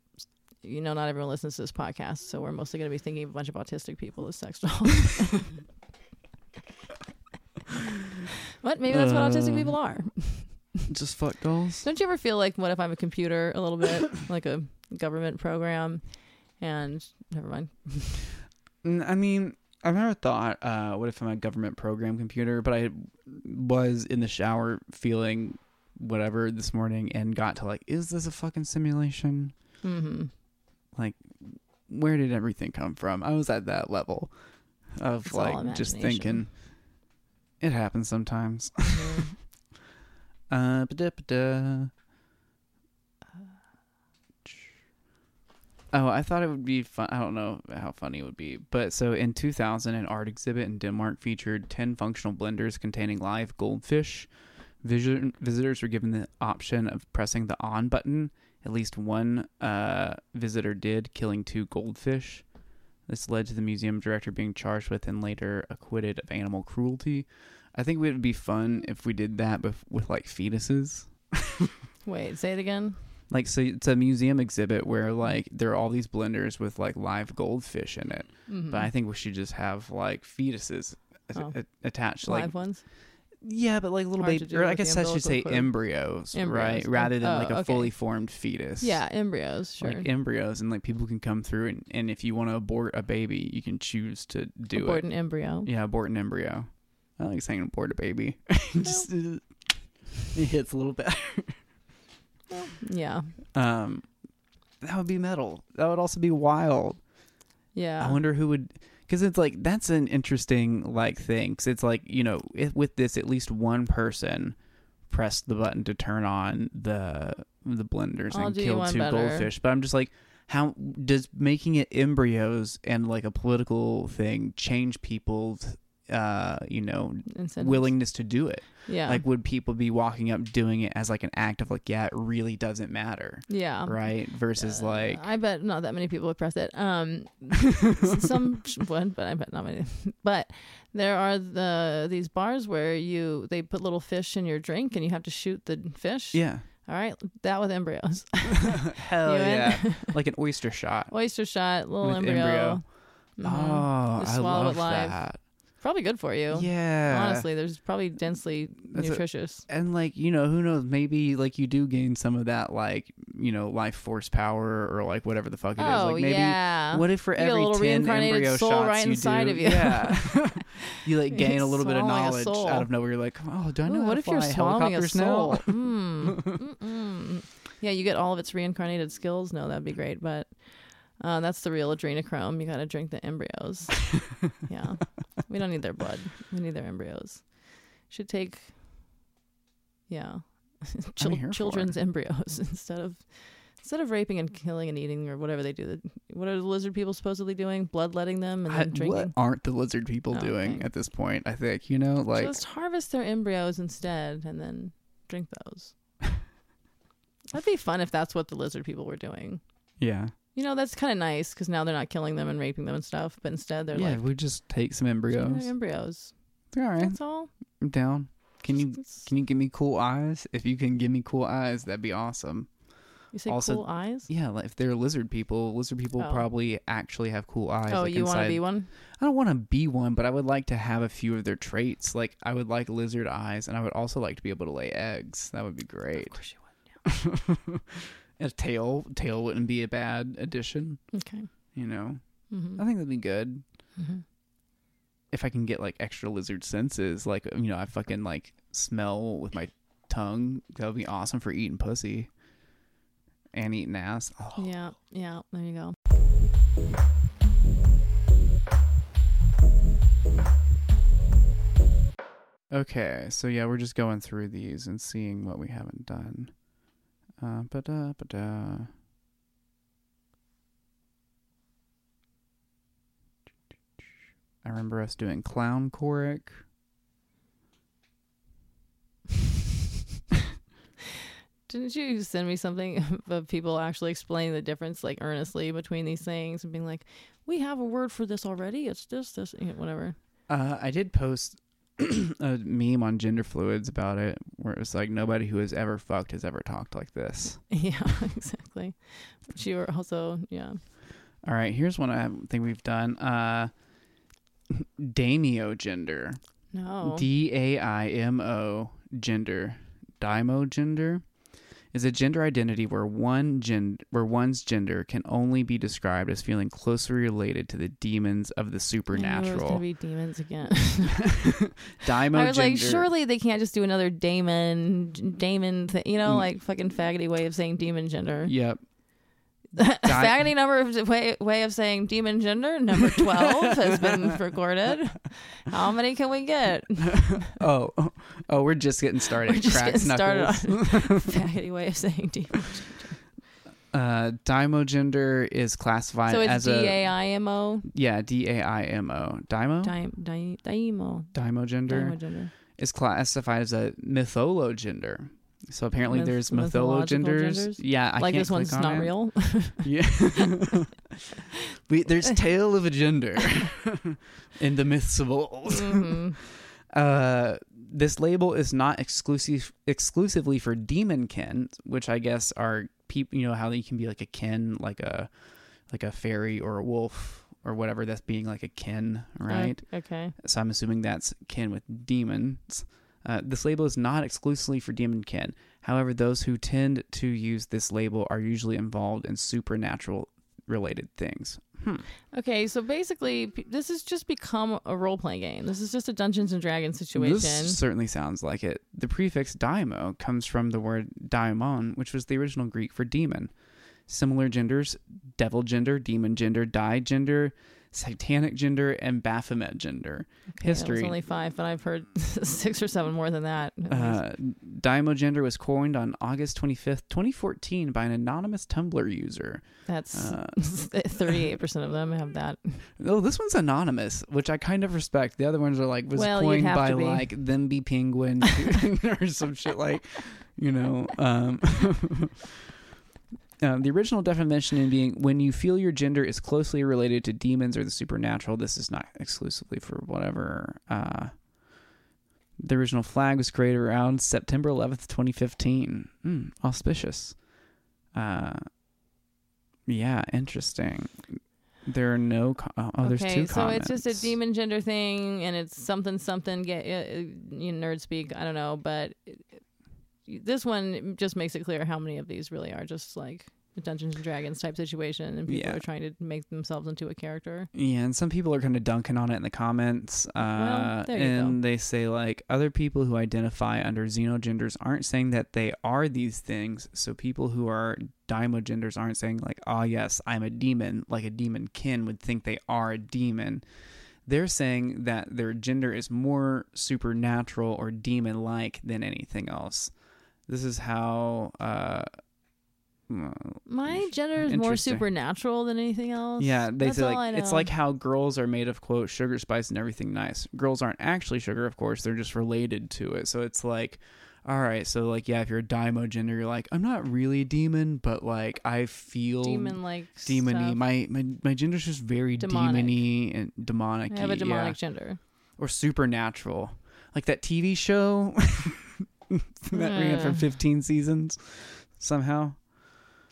you know, not everyone listens to this podcast, so we're mostly going to be thinking of a bunch of autistic people as sex dolls. *laughs* *laughs* what? Maybe that's what autistic Uh. people are. just fuck dolls. Don't you ever feel like, what if I'm a computer a little bit, *coughs* like a government program? And never mind. I mean, I've never thought, uh, what if I'm a government program computer? But I was in the shower feeling whatever this morning and got to like, is this a fucking simulation? hmm Like, where did everything come from? I was at that level of It's like just thinking, it happens sometimes. *laughs* Mm-hmm. Uh, ba-da-ba-da. Oh, I thought it would be fun. I don't know how funny it would be. But so in 2000, an art exhibit in Denmark featured 10 functional blenders containing live goldfish. Visitor, visitors were given the option of pressing the on button. At least one uh, visitor did, killing two goldfish. This led to the museum director being charged with and later acquitted of animal cruelty. I think it would be fun if we did that with, with like fetuses. *laughs* Wait, say it again. Like, so it's a museum exhibit where like there are all these blenders with like live goldfish in it. Mhm. But I think we should just have like fetuses a- Oh. a- attached, live like ones. yeah, but like little Hard to baby, do or I with the guess I should say cord. embryos, Embryos. right? Rather than Oh, like a okay. fully formed fetus. Yeah, embryos. Sure. Like embryos, and like people can come through, and, and if you want to abort a baby, you can choose to do it. Abort it. an embryo. Yeah, abort an embryo. I like saying abort a baby. *laughs* *laughs* Just uh, it hits a little bit. *laughs* Yeah. Um, that would be metal. That would also be wild. Yeah. I wonder who would, because it's like that's an interesting like thing. Because it's like you know, it, with this, at least one person pressed the button to turn on the the blenders I'll and kill two better. goldfish. But I'm just like, how does making it embryos and like a political thing change people's uh, you know, Incentives. willingness to do it? Yeah. Like, would people be walking up doing it as like an act of like, yeah, it really doesn't matter, yeah. right? Versus Uh, like, I bet not that many people would press it. Um, *laughs* some would, but I bet not many. *laughs* But there are the these bars where you they put little fish in your drink and you have to shoot the fish. yeah, All right, that with embryos. *laughs* hell yeah, like an oyster shot. Oyster shot, little With embryo. embryo. Mhm. Oh, I love that. Probably good for you. Yeah, Honestly, there's probably densely That's a- nutritious. and like you know who knows maybe like you do gain some of that like you know life force power or like whatever the fuck it is oh like maybe yeah. what if for You a every little 10 reincarnated embryo soul shots right you inside do of you. yeah *laughs* you like gain a little bit of knowledge out of nowhere you're like oh do i know Ooh, what if you're swallowing a soul? *laughs* now mm. Yeah, you get all of its reincarnated skills. No, that'd be great, but uh, that's the real adrenochrome. You got to drink the embryos. *laughs* yeah, we don't need their blood. We need their embryos. Should take, yeah, *laughs* Chil- children's embryos *laughs* instead of instead of raping and killing and eating or whatever they do. What are the lizard people supposedly doing? Bloodletting them and I- then what aren't the lizard people Oh, doing okay. at this point i think you know like Just harvest their embryos instead and then drink those. That'd be fun if that's what the lizard people were doing. yeah You know, that's kind of nice because now they're not killing them and raping them and stuff, but instead they're yeah like we just take some embryos embryos. all right That's all. i'm down can you can you give me cool eyes if you can give me cool eyes that'd be awesome you say also- cool eyes? Yeah, like if they're lizard people, lizard people Oh. probably actually have cool eyes. Oh, like you want to be one? I don't want to be one, but I would like to have a few of their traits. Like I would like lizard eyes, and I would also like to be able to lay eggs. That would be great. Of course you would. *laughs* a tail, tail wouldn't be a bad addition. Okay. You know, Mm-hmm. I think that'd be good hmm if I can get like extra lizard senses. Like you know, I fucking like smell with my tongue. That would be awesome for eating pussy and eating ass. Oh. Yeah, yeah. There you go. Okay, so yeah, we're just going through these and seeing what we haven't done. Uh, ba-da, ba-da. I remember us doing clown choric. Didn't you send me something *laughs* of people actually explaining the difference, like earnestly, between these things and being like, "We have a word for this already. It's this, this, you know, whatever." Uh, I did post *clears throat* a meme on gender fluids about it, where it was like nobody who has ever fucked has ever talked like this. *laughs* Yeah, exactly. But you were also, yeah. All right, here's one I think we've done. Uh, *laughs* Daimyo gender. No. D A I M O gender. Daimo gender is a gender identity where one gen- where one's gender can only be described as feeling closely related to the demons of the I knew It was supernatural. gonna be demons again. *laughs* *laughs* Daimo I was gender. like, surely they can't just do another Damon, Damon, th- you know, Mm. like fucking faggoty way of saying demon gender. Yep. *laughs* faggoty number of way way of saying demon gender number *laughs* twelve has been recorded. How many can we get? *laughs* Oh, oh, we're just getting started. We're just Cracks getting started on faggoty way of saying demon. Uh, Daimo gender is classified So it's as D a A I M O. yeah D A I M O. Daimo. Daim, daim, daimo. Daimo gender. Daimo gender. is classified as a mytholo gender. So apparently Myth- there's mytholo mythological genders. Yeah, I like can't this one's click on not it. real. *laughs* Yeah. *laughs* we, there's tale of a gender *laughs* in the myths of old. hmm Uh, this label is not exclusive exclusively for demon kin, which I guess are people. You know how you can be like a kin, like a like a fairy or a wolf or whatever. That's being like a kin, right? Okay. so I'm assuming that's kin with demons. Uh, this label is not exclusively for demon kin. However, those who tend to use this label are usually involved in supernatural related things. Hmm. Okay, so basically, this has just become a role playing game. This is just a Dungeons and Dragons situation. This certainly sounds like it. The prefix daimo comes from the word daimon, which was the original Greek for demon. Similar genders, devil gender, demon gender, die gender, Satanic gender, and Baphomet gender. Okay, History. only five, but I've heard *laughs* six or seven more than that. at. Uh, Daimo gender was coined on August 25th, 2014 by an anonymous Tumblr user. That's Uh, *laughs* thirty-eight percent of them have that. oh, this one's anonymous, which I kind of respect. The other ones are like was Well, coined by like them be penguin *laughs* or some shit like, you know. Um, Um, the original definition being when you feel your gender is closely related to demons or the supernatural. This is not exclusively for whatever. Uh, the original flag was created around September 11th, 2015. Mm, auspicious. Uh, yeah, interesting. There are no. Co- oh, oh, there's okay, two so comments. it's just a demon gender thing, and it's something something. Get uh, you know, nerd speak. I don't know, but it, it- this one just makes it clear how many of these really are just like Dungeons and Dragons type situation, and people Yeah. are trying to make themselves into a character. Yeah, and some people are kind of dunking on it in the comments. Uh, there you and go. they say, like, other people who identify under xenogenders aren't saying that they are these things. So people who are daimogenders aren't saying, like, oh, yes, I'm a demon, like a demon kin would think they are a demon. They're saying that their gender is more supernatural or demon like than anything else. This is how. Uh, My gender is more supernatural than anything else. Yeah, they That's say like it's like how girls are made of quote sugar, spice, and everything nice. Girls aren't actually sugar, of course; they're just related to it. So it's like, all right, so like yeah, if you're a daimo gender, you're like, I'm not really a demon, but like I feel demon like demony. My my my gender's just very Demonic. demony and demonic. I have a demonic gender. or supernatural, like that TV show *laughs* that ran for Uh. 15 seasons somehow.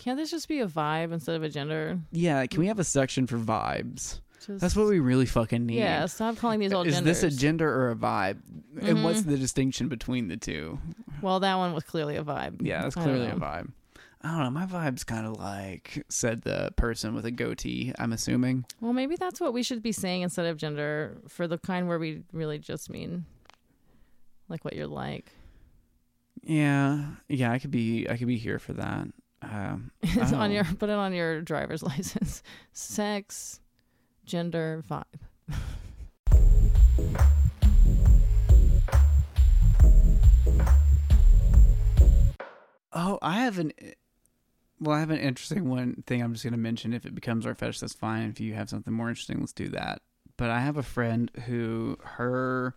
Can't this just be a vibe instead of a gender? Yeah, can we have a section for vibes? Just, That's what we really fucking need. Yeah, stop calling these all Is genders. this a gender or a vibe? And what's Mhm. the distinction between the two? well, that one was clearly a vibe. Yeah, it's clearly a vibe. I don't know. My vibe's kind of like said the person with a goatee. I'm assuming. Well, maybe that's what we should be saying instead of gender for the kind where we really just mean like what you're like. Yeah, yeah. I could be. I could be here for that. Um, *laughs* It's Oh. on your put it on your driver's *laughs* license. Sex, gender, vibe. oh, I have an. Well, I have an interesting one thing. I'm just gonna mention. If it becomes our fetish, that's fine. If you have something more interesting, let's do that. But I have a friend who her,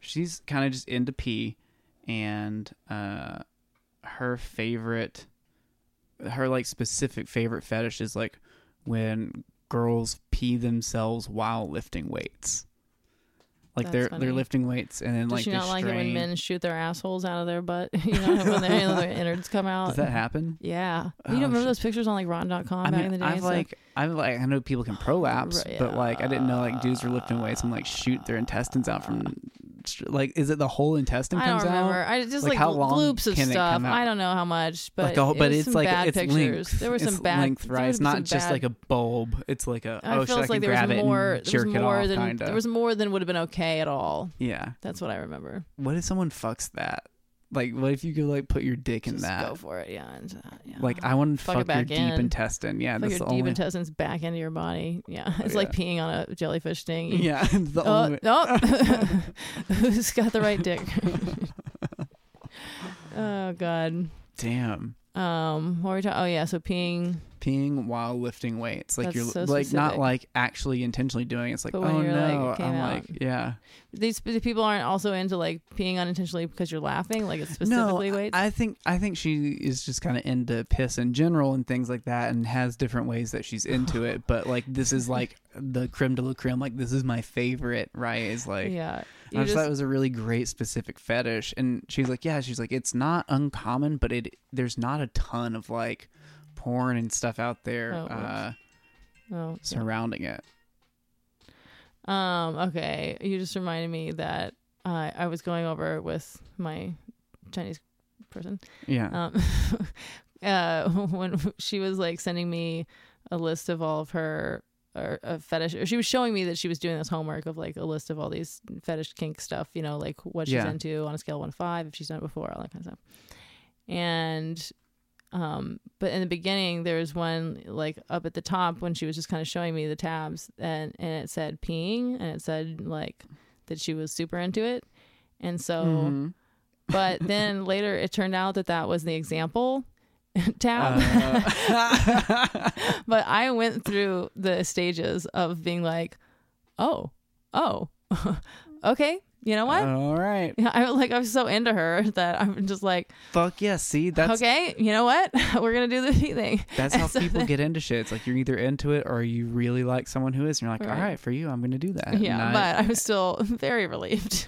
she's kind of just into pee, and uh, her favorite, her like specific favorite fetish is like when girls pee themselves while lifting weights. Like That's they're funny. they're lifting weights and then Does like she not like it when men shoot their assholes out of their butt? *laughs* You know, *laughs* when their, their innards come out. Does that happen? Yeah. Oh, you Oh, don't remember shit. those pictures on like Rotten.com I back in mean, the day? I've like, I've like, I know people can prolapse, Right, but like, I didn't know like dudes were lifting weights and like shoot their intestines out from, like, is it the whole intestine I don't remember. out? I just Like, like, how long loops of can it stuff. come out? I don't know how much, but like a whole, it but was it's some like bad it's pictures. length. There it's some bad length, there right? was It's not some just bad- like a bulb. It's like a I oh, feel like there was it more. and There jerk was it more off, than kind there was more than would have been okay at all. Yeah. That's what I remember. What if someone fucks that? Like, what if you could like put your dick in Just that? go for it. Yeah. And, uh, yeah. Like, I want to Fuck it fuck, your back deep in. intestine. Yeah, Fuck that's your the deep only. intestines back into your body. Yeah, it's like peeing on a jellyfish sting. You- yeah, *laughs* it's the Oh, only. oh. *laughs* *laughs* who's got the right dick? oh God. Damn. Um, what were we talking? Oh yeah, so peeing. Peeing while lifting weights. Like That's you're so like not specific. like actually intentionally doing it. It's like, But oh, when oh no. came I'm out. like, yeah. These people aren't also into like peeing unintentionally because you're laughing. Like it's No, specifically weights. I think I think she is just kind of into piss in general and things like that, and has different ways that she's into it. *laughs* But like this is like the creme de la creme. Like this is my favorite. Right? Is like yeah. I just, just, thought it was a really great specific fetish, and she's like, yeah, she's like, it's not uncommon, but it there's not a ton of like porn and stuff out there Oh, uh, oh, yeah. surrounding it. Um. Okay. You just reminded me that uh, I was going over with my Chinese person. Yeah. Um. *laughs* uh. *laughs* When she was like sending me a list of all of her or a fetish, or she was showing me that she was doing this homework of like a list of all these fetish kink stuff. You know, like what she's Yeah. into on a scale of one to five, if she's done it before, all that kind of stuff. And Um, but in the beginning, there was one like up at the top when she was just kind of showing me the tabs, and and it said peeing, and it said like that she was super into it, and so. Mhm. But then *laughs* later, it turned out that that was the example *laughs* tab. Uh, *laughs* but I went through the stages of being like, oh, oh, okay, you know what? all right. Yeah, *laughs* I like I'm so into her *laughs* that I'm just like, Fuck yeah. See, that's okay, you know what? *laughs* We're gonna do the thing. that's how so people then- get into shit. It's like you're either into it or you really like someone who is, and you're like, Right. all right, for you, I'm gonna do that. Yeah, I- but I was still very relieved.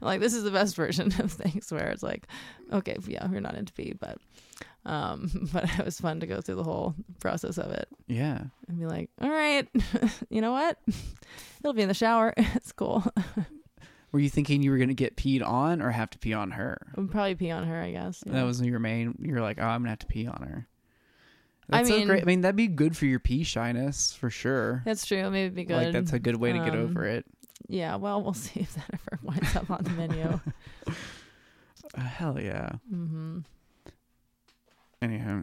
like this is the best version of things where it's like, okay, yeah, we're not into pee, but um, but it was fun to go through the whole process of it yeah. and be like, all right, you know what? It'll be in the shower. It's cool. Were you thinking you were gonna get peed on or have to pee on her? I'll probably pee on her, I guess. That was your main. You're like, oh, I'm gonna have to pee on her. I That's so mean- great. I mean, that'd be good for your pee shyness for sure. That's true. Maybe it'd be good. Like that's a good way to get Um, over it. yeah. Well, we'll *laughs* see if that ever winds up on the menu. *laughs* Uh, hell yeah. hmm Anyhow,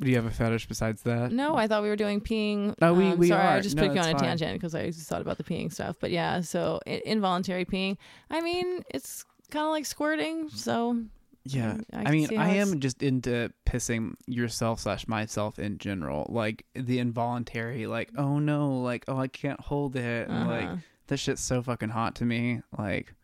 do you have a fetish besides that? No, I thought we were doing peeing. Oh, we- um, we sorry, I just No, put you on a fine. tangent because I just thought about the peeing stuff. But yeah, so i- involuntary peeing. I mean, it's kind of like squirting. So Yeah. I I, mean, I am just into pissing yourself slash myself in general. Like the involuntary, like, oh no, like, oh, I can't hold it. And like, uh-huh. this shit's so fucking hot to me. Like,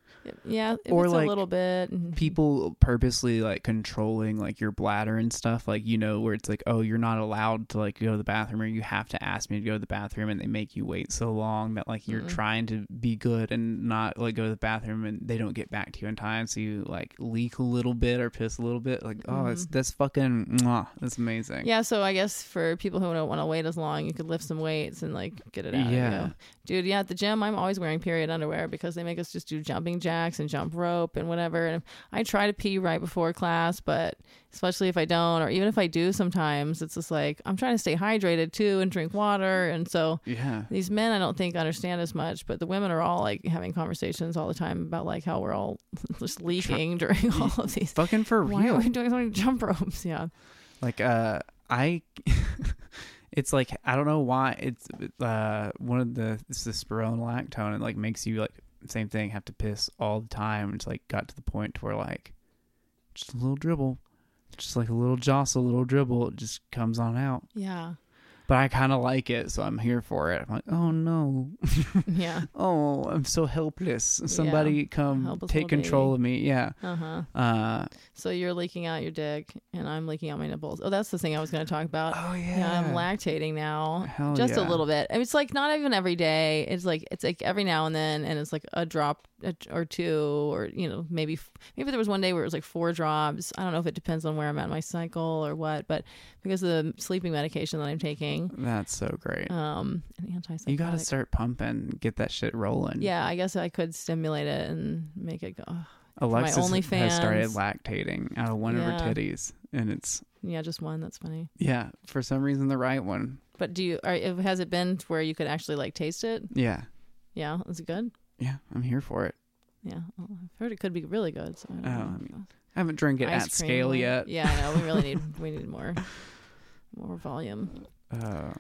yeah, or it's like a little bit. people purposely like controlling like your bladder and stuff like you know where it's like oh you're not allowed to like go to the bathroom or you have to ask me to go to the bathroom and they make you wait so long that like you're Mm-mm. trying to be good and not like go to the bathroom and they don't get back to you in time so you like leak a little bit or piss a little bit like oh it's Mhm. that's fucking mwah, that's amazing Yeah, so I guess for people who don't want to wait as long, you could lift some weights and like get it out. Yeah. Dude. Yeah, at the gym, I'm always wearing period underwear because they make us just do jumping jacks and jump rope and whatever. And I try to pee right before class, but especially if I don't, or even if I do, sometimes it's just like I'm trying to stay hydrated too and drink water. And so yeah these men, I don't think understand as much, but the women are all like having conversations all the time about like how we're all *laughs* just leaking during *laughs* all of these. fucking for Why real are we doing so many jump ropes? Yeah. like uh i *laughs* it's like i don't know why it's uh one of the it's the spironolactone it like makes you like same thing have to piss all the time it's like got to the point where like just a little dribble just like a little jostle a little dribble it just comes on out Yeah. but i kind of like it so i'm here for it i'm like oh no *laughs* Yeah. oh i'm so helpless somebody come Helpless take control baby. of me yeah Uh huh. uh So you're leaking out your dick, and I'm leaking out my nipples. Oh, that's the thing I was going to talk about. oh Yeah, I'm lactating now. Hell just a little bit. I mean, it's like not even every day. It's like it's like every now and then, and it's like a drop or two, or you know, maybe maybe there was one day where it was like four drops. I don't know if it depends on where I'm at in my cycle or what, but because of the sleeping medication that I'm taking, that's so great um, an antipsychotic. You gotta start pumping, get that shit rolling. Yeah, I guess I could stimulate it and make it go. Alexis OnlyFans. has started lactating out of one of her titties, and it's Yeah, just one. That's funny. yeah, for some reason the right one. But do you? Are, has it been to where you could actually like taste it? Yeah, Yeah, is it good? yeah, I'm here for it. Yeah, well, I've heard it could be really good. So I don't Oh, know. I mean, I haven't drank it Ice at scale yet. Yeah, I know. We really *laughs* need we need more more volume. Uh,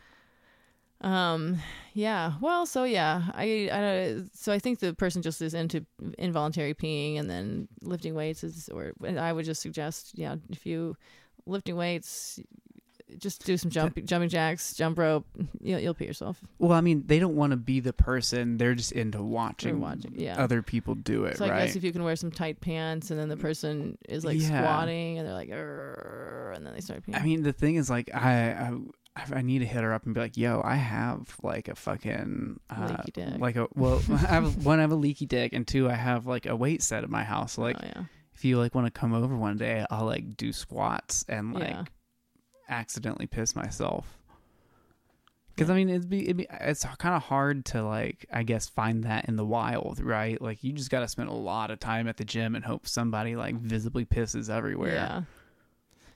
Um, yeah. Well, so yeah, I, I so I think the person just is into involuntary peeing and then lifting weights is, or I would just suggest, yeah, if you lifting weights, just do some jump jumping jacks, jump rope, you'll you'll pee yourself. well, I mean, they don't want to be the person; they're just into watching, watching, yeah. other people do it, So I right? guess if you can wear some tight pants and then the person is like Yeah. squatting and they're like, and then they start peeing. I mean, the thing is, like, I, I I need to hit her up and be like, "Yo, I have like a fucking uh, Leaky dick. like a well, *laughs* I have one, I have a leaky dick, and two, I have like a weight set at my house. Like, oh, yeah. if you like want to come over one day, I'll like do squats and like Yeah. accidentally piss myself. Because I mean, it'd be, it'd be it's kind of hard to like I guess find that in the wild, right? Like you just got to spend a lot of time at the gym and hope somebody like visibly pisses everywhere. Yeah.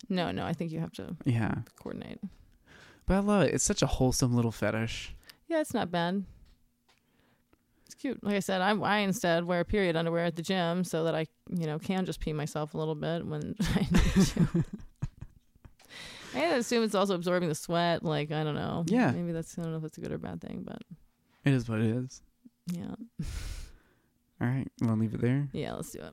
No, no, I think you have to yeah. coordinate. But I love it. It's such a wholesome little fetish. Yeah, it's not bad. It's cute. Like I said, I, I instead wear period underwear at the gym so that I, you know, can just pee myself a little bit when *laughs* I need to. *laughs* I assume it's also absorbing the sweat. Like I don't know. Yeah. Maybe that's I don't know if that's a good or bad thing, but it is what it is. Yeah. *laughs* All right, we'll leave it there. Yeah, let's do it.